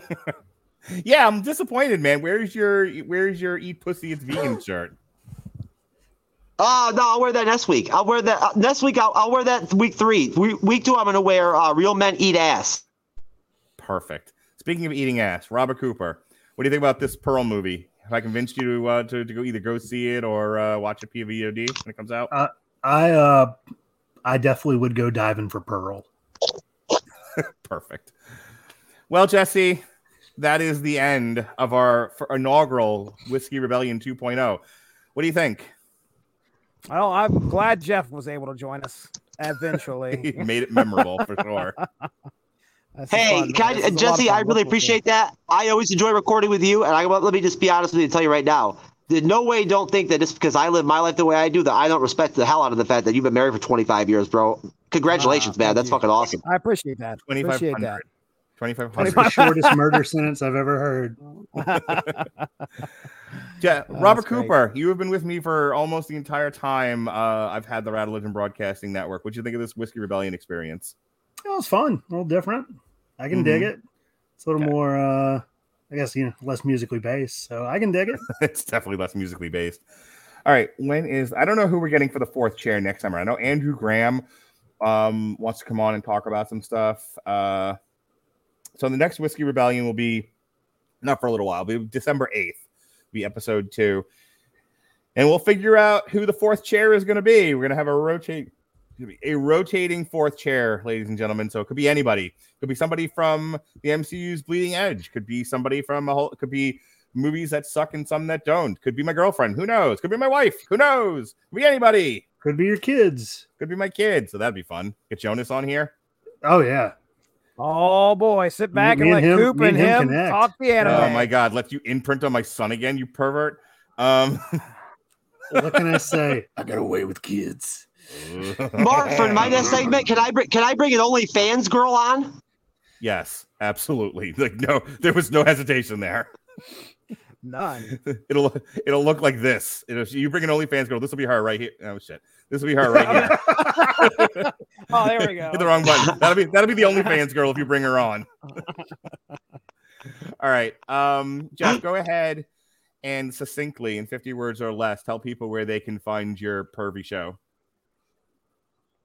Yeah, I'm disappointed, man. Where's your Where's your Eat Pussy It's Vegan shirt? Oh no, I'll wear that next week. I'll wear that uh, next week. I'll, I'll wear that week three. Week, week two, I'm gonna wear uh, real men eat ass. Perfect. Speaking of eating ass, Robert Cooper, what do you think about this Pearl movie? Have I convinced you to uh, to, to go either go see it or uh, watch a PVOD when it comes out? I uh I definitely would go diving for Pearl. Perfect. Well, Jesse, that is the end of our f- inaugural Whiskey Rebellion 2.0. What do you think? Well, I'm glad Jeff was able to join us He eventually. made it memorable for sure. That's Hey, fun. I, This is a lot of Jesse. I really Look- look- appreciate that. I always enjoy recording with you, and I let me just be honest with you and tell you right now. In no way don't think that just because I live my life the way I do that I don't respect the hell out of the fact that you've been married for 25 years, bro. Congratulations, Ah, man. That's you. fucking awesome. I appreciate that. Appreciate 2500. that. 2500. That's the shortest murder sentence I've ever heard. Ja- Oh, Robert that's great. Cooper, you have been with me for almost the entire time uh, I've had the Radulich Broadcasting Network. What do you think of this Whiskey Rebellion experience? It was fun, a little different. I can dig it. It's a little Okay. more, uh, I guess, you know, less musically based. So I can dig it. it's definitely less musically based. All right, when is I don't know who we're getting for the fourth chair next summer. I know Andrew Graham um, wants to come on and talk about some stuff. Uh, so the next Whiskey Rebellion will be not for a little while, be December eighth, be episode two, and we'll figure out who the fourth chair is going to be. We're going to have a rotate. A rotating fourth chair, ladies and gentlemen. So it could be anybody. Could be somebody from the MCU's Bleeding Edge. Could be somebody from a whole. Could be movies that suck and some that don't. Could be my girlfriend. Who knows? Could be my wife. Who knows? Could be anybody. Could be your kids. Could be my kids. So that'd be fun. Get Jonas on here. Oh, yeah. Oh boy, sit back Me and, and let him- Coop and and him him connect. talk the anime. Oh my god, let you imprint on my son again, you pervert. Um What can I say? I got away with kids. Mark, for my next segment, can I bring can I bring an OnlyFans girl on? Yes, absolutely. Like no, there was no hesitation there. None. It'll it'll look like this. It'll, you bring an OnlyFans girl. This will be her right here. Oh shit, this will be her right here. Oh, there we go. Hit the wrong button. That'll be that'll be the OnlyFans girl if you bring her on. All right, um, Jeff, go ahead and succinctly, in fifty words or less, tell people where they can find your pervy show.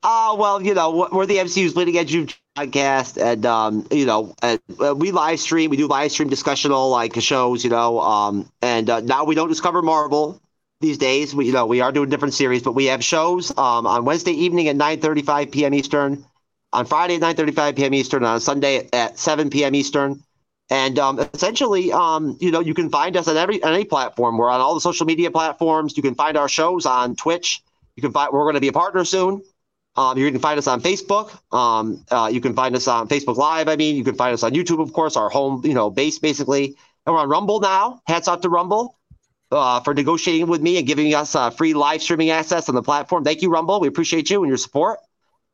Uh, well, you know, we're the MCU's Bleeding Edge podcast, and um, you know, and, uh, we live stream. We do live stream discussional like shows, you know. Um, and uh, now we don't just cover Marvel these days. We, you know, we are doing different series, but we have shows um on Wednesday evening at 9:35 p.m. Eastern, on Friday at 9:35 p.m. Eastern, on Sunday at 7 p.m. Eastern. And um, essentially, um, you know, you can find us on every on any platform. We're on all the social media platforms. You can find our shows on Twitch. You can find we're going to be a partner soon. Um, you can find us on Facebook. Um, uh, you can find us on Facebook Live. I mean, you can find us on YouTube, of course, our home, you know, base basically. And we're on Rumble now. Hats off to Rumble uh, for negotiating with me and giving us uh, free live streaming access on the platform. Thank you, Rumble. We appreciate you and your support.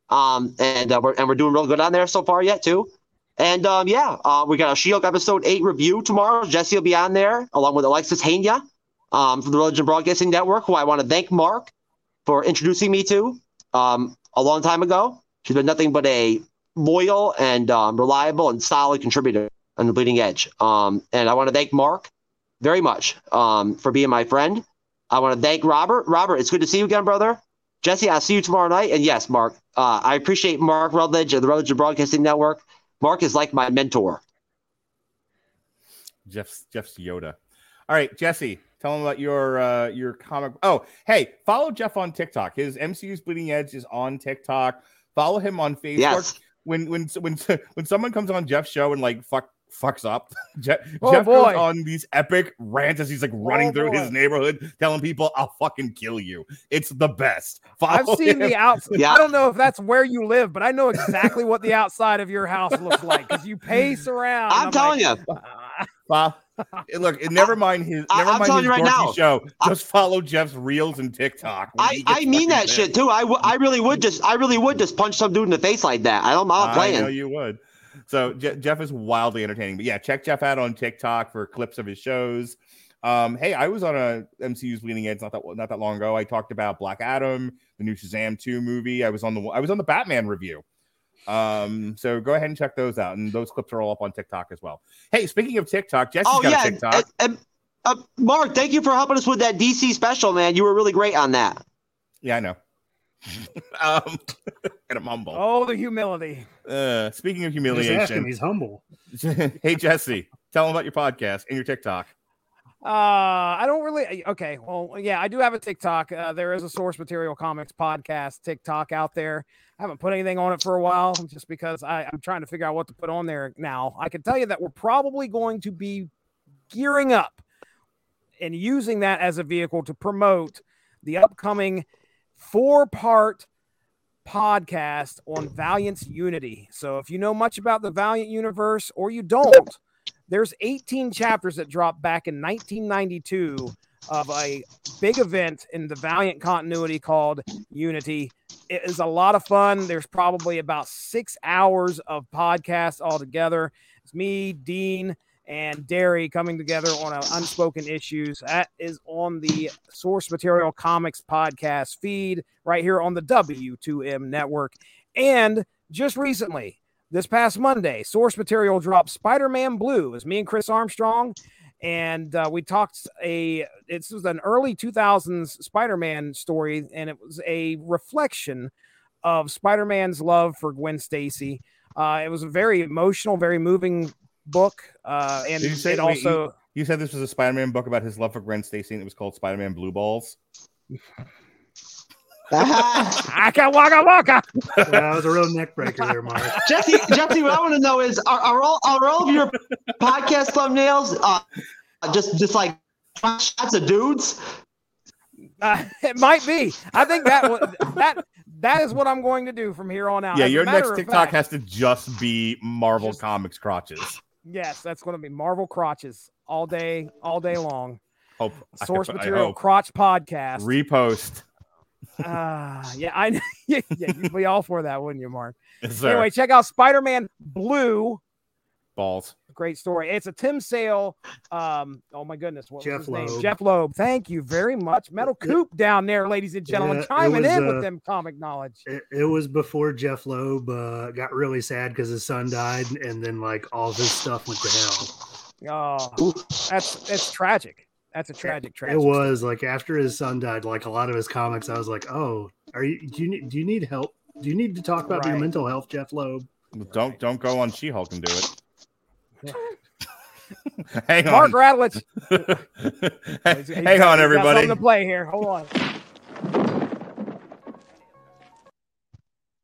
Um, and uh, we're and we're doing real good on there so far yet too. And um, yeah, uh, we got a Shield episode eight review tomorrow. Jesse will be on there along with Alexis Hania um, from the Religion Broadcasting Network, who I want to thank Mark for introducing me to um, a long time ago. She's been nothing but a loyal and um, reliable and solid contributor on the Bleeding Edge. Um, and I want to thank Mark very much um, for being my friend. I want to thank Robert. Robert, it's good to see you again, brother. Jesse, I'll see you tomorrow night. And yes, Mark, uh, I appreciate Mark Rutledge of the Rutledge Broadcasting Network. Mark is like my mentor. Jeff's Jeff's Yoda. All right, Jesse, tell him about your uh your comic. Oh, hey, follow Jeff on TikTok. His MCU's Bleeding Edge is on TikTok. Follow him on Facebook. Yes. When when when when someone comes on Jeff's show and like fuck fucks up, Jeff, Oh, Jeff boy. goes on these epic rants as he's like running Oh, through his neighborhood, telling people, "I'll fucking kill you." It's the best. I've seen him. the outside. Yeah. I don't know if that's where you live, but I know exactly what the outside of your house looks like because you pace around. I'm telling you, Well, look, never mind his. I- Never I'm mind telling his you right now. show. Just follow Jeff's reels and TikTok. I, I mean that shit too. I, w- I really would just I really would just punch some dude in the face like that. I don't. I'm not I know you would. So Je- Jeff is wildly entertaining. But yeah, check Jeff out on TikTok for clips of his shows. Um, hey, I was on a MCU's Bleeding Edge not that not that long ago. I talked about Black Adam, the new Shazam 2 movie. I was on the I was on the Batman review. Um, so go ahead and check those out, and those clips are all up on TikTok as well. Hey, speaking of TikTok, Jesse's Oh got yeah, a and, TikTok. and, uh, Mark, thank you for helping us with that DC special, man. You were really great on that. Yeah, I know. um, and a mumble. Oh, the humility. Uh, speaking of Just ask him. humiliation, He's humble. hey Jesse, tell him about your podcast and your TikTok. Uh, I don't really. Okay, well, yeah, I do have a TikTok. Uh, there is a Source Material Comics podcast TikTok out there. I haven't put anything on it for a while, just because I, I'm trying to figure out what to put on there now. I can tell you that we're probably going to be gearing up and using that as a vehicle to promote the upcoming four-part podcast on Valiant's Unity. So if you know much about the Valiant universe or you don't, there's 18 chapters that dropped back in 1992 of a big event in the Valiant continuity called Unity. It is a lot of fun. There's probably about six hours of podcast altogether. It's me, Dean, and Derry coming together on unspoken issues. That is on the Source Material Comics podcast feed right here on the W2M network. And just recently, this past Monday, Source Material dropped Spider-Man Blue. It's me and Chris Armstrong, and uh, we talked a. This was an early 2000s Spider-Man story, and it was a reflection of Spider-Man's love for Gwen Stacy. Uh, it was a very emotional, very moving book, uh, and Did you say- it wait, also. You said this was a Spider-Man book about his love for Gwen Stacy, and it was called Spider-Man Blue Balls. Aka waka waka. Yeah, that was a real neck breaker there, Mark. Jesse, Jesse, what I want to know is are, are all are all of your podcast thumbnails uh, just just like shots of dudes? Uh, it might be. I think that wa- that that is what I'm going to do from here on out. yeah, As your next TikTok fact, has to just be Marvel Just- Comics crotches. Yes, that's going to be Marvel crotches all day, all day long. Hope Source I material hope. crotch podcast. Repost. Ah, yeah, I yeah, yeah, you'd be all for that, wouldn't you, Mark? Yes. Anyway, check out Spider-Man Blue. Balls. Great story. It's a Tim Sale. Um, oh my goodness, what Jeff was his name? Loeb. Jeph Loeb. Thank you very much. Metal Coop down there, ladies and gentlemen, Yeah, chiming was, in uh, with them comic knowledge. It, it was before Jeph Loeb uh, got really sad because his son died, and then like all of his stuff went to hell. Oh, that's that's tragic. That's a tragic, tragic. It was like after his son died, like a lot of his comics, I was like, "Oh, are you? Do you need? Do you need help Do you need to talk about your mental health, Jeph Loeb? Don't don't go on She-Hulk and do it. Hang Mark on. Radulich. Hang He's- he's on, got- got everybody. something to play here. Hold on.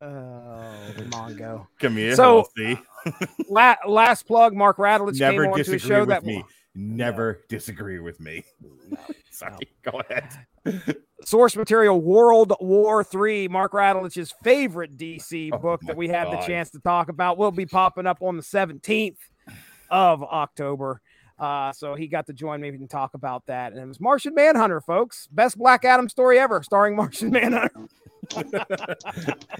Oh, Mongo. Come here. So- see. La- last plug, Mark Radulich came on to a show with that me. Never disagree with me. Sorry. Go ahead. source material World War Three, Mark Radulich's favorite DC Oh book that we have the chance to talk about, will be popping up on the 17th of October. Uh, so he got to join me and talk about that. And it was Martian Manhunter, folks. Best Black Adam story ever, starring Martian Manhunter.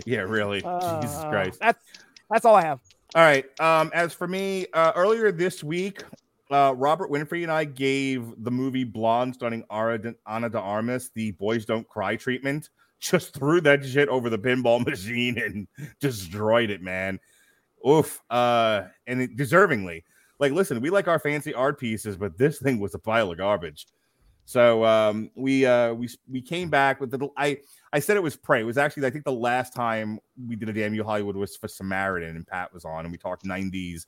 Yeah, really. Jesus Uh, Christ. That's that's all I have. All right. Um, as for me, uh, earlier this week, uh, Robert Winfrey and I gave the movie Blonde, starring Ana de Armas, the "Boys Don't Cry" treatment. Just threw that shit over the pinball machine and destroyed it, man. Oof. Uh, and it, deservingly. Like, listen, we like our fancy art pieces, but this thing was a pile of garbage. So um, we uh, we we came back with the I I said it was Prey. It was actually I think the last time we did a damn you Hollywood was for Samaritan and Pat was on and we talked 90s.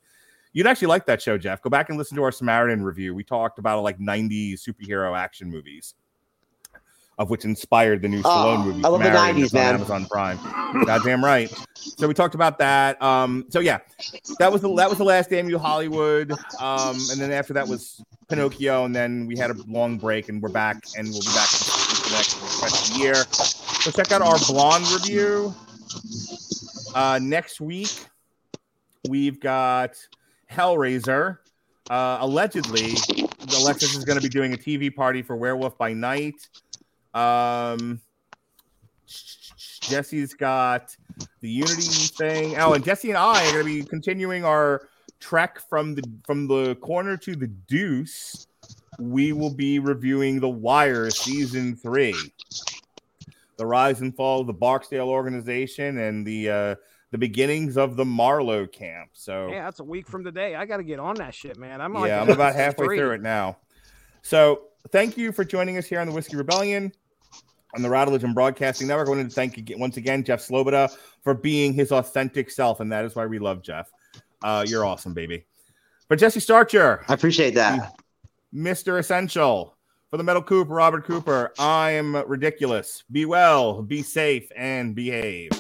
You'd actually like that show, Jeff. Go back and listen to our Samaritan review. We talked about like 90s superhero action movies, of which inspired the new Stallone Oh, movie. I love the 90s, that's on man. Amazon Prime. Goddamn right. So we talked about that. Um, so yeah, that was the that was the last damn you Hollywood. Um, and then after that was Pinocchio, and then we had a long break, and we're back, and we'll be back for the next the year. So check out our blonde review. Uh, next week we've got Hellraiser. Uh, allegedly, Alexis is going to be doing a TV party for Werewolf by Night. Um, Jesse's got the Unity thing. Oh, and Jesse and I are going to be continuing our trek from the from the corner to the deuce. We will be reviewing The Wire season three, the rise and fall of the Barksdale organization, and the uh, the beginnings of the Marlo camp. So Yeah, that's a week from today. I got to get on that shit, man. I'm like yeah, I'm about halfway three. through it now. So thank you for joining us here on the Whiskey Rebellion on the Radulich and Broadcasting Network. I wanted to thank you once again Jeff Sloboda for being his authentic self, and that is why we love Jeff. Uh, you're awesome, baby. For Jesse Starcher, I appreciate that. Mr. Essential, for the Metal Coop, Robert Cooper, I am ridiculous. Be well, be safe, and behave.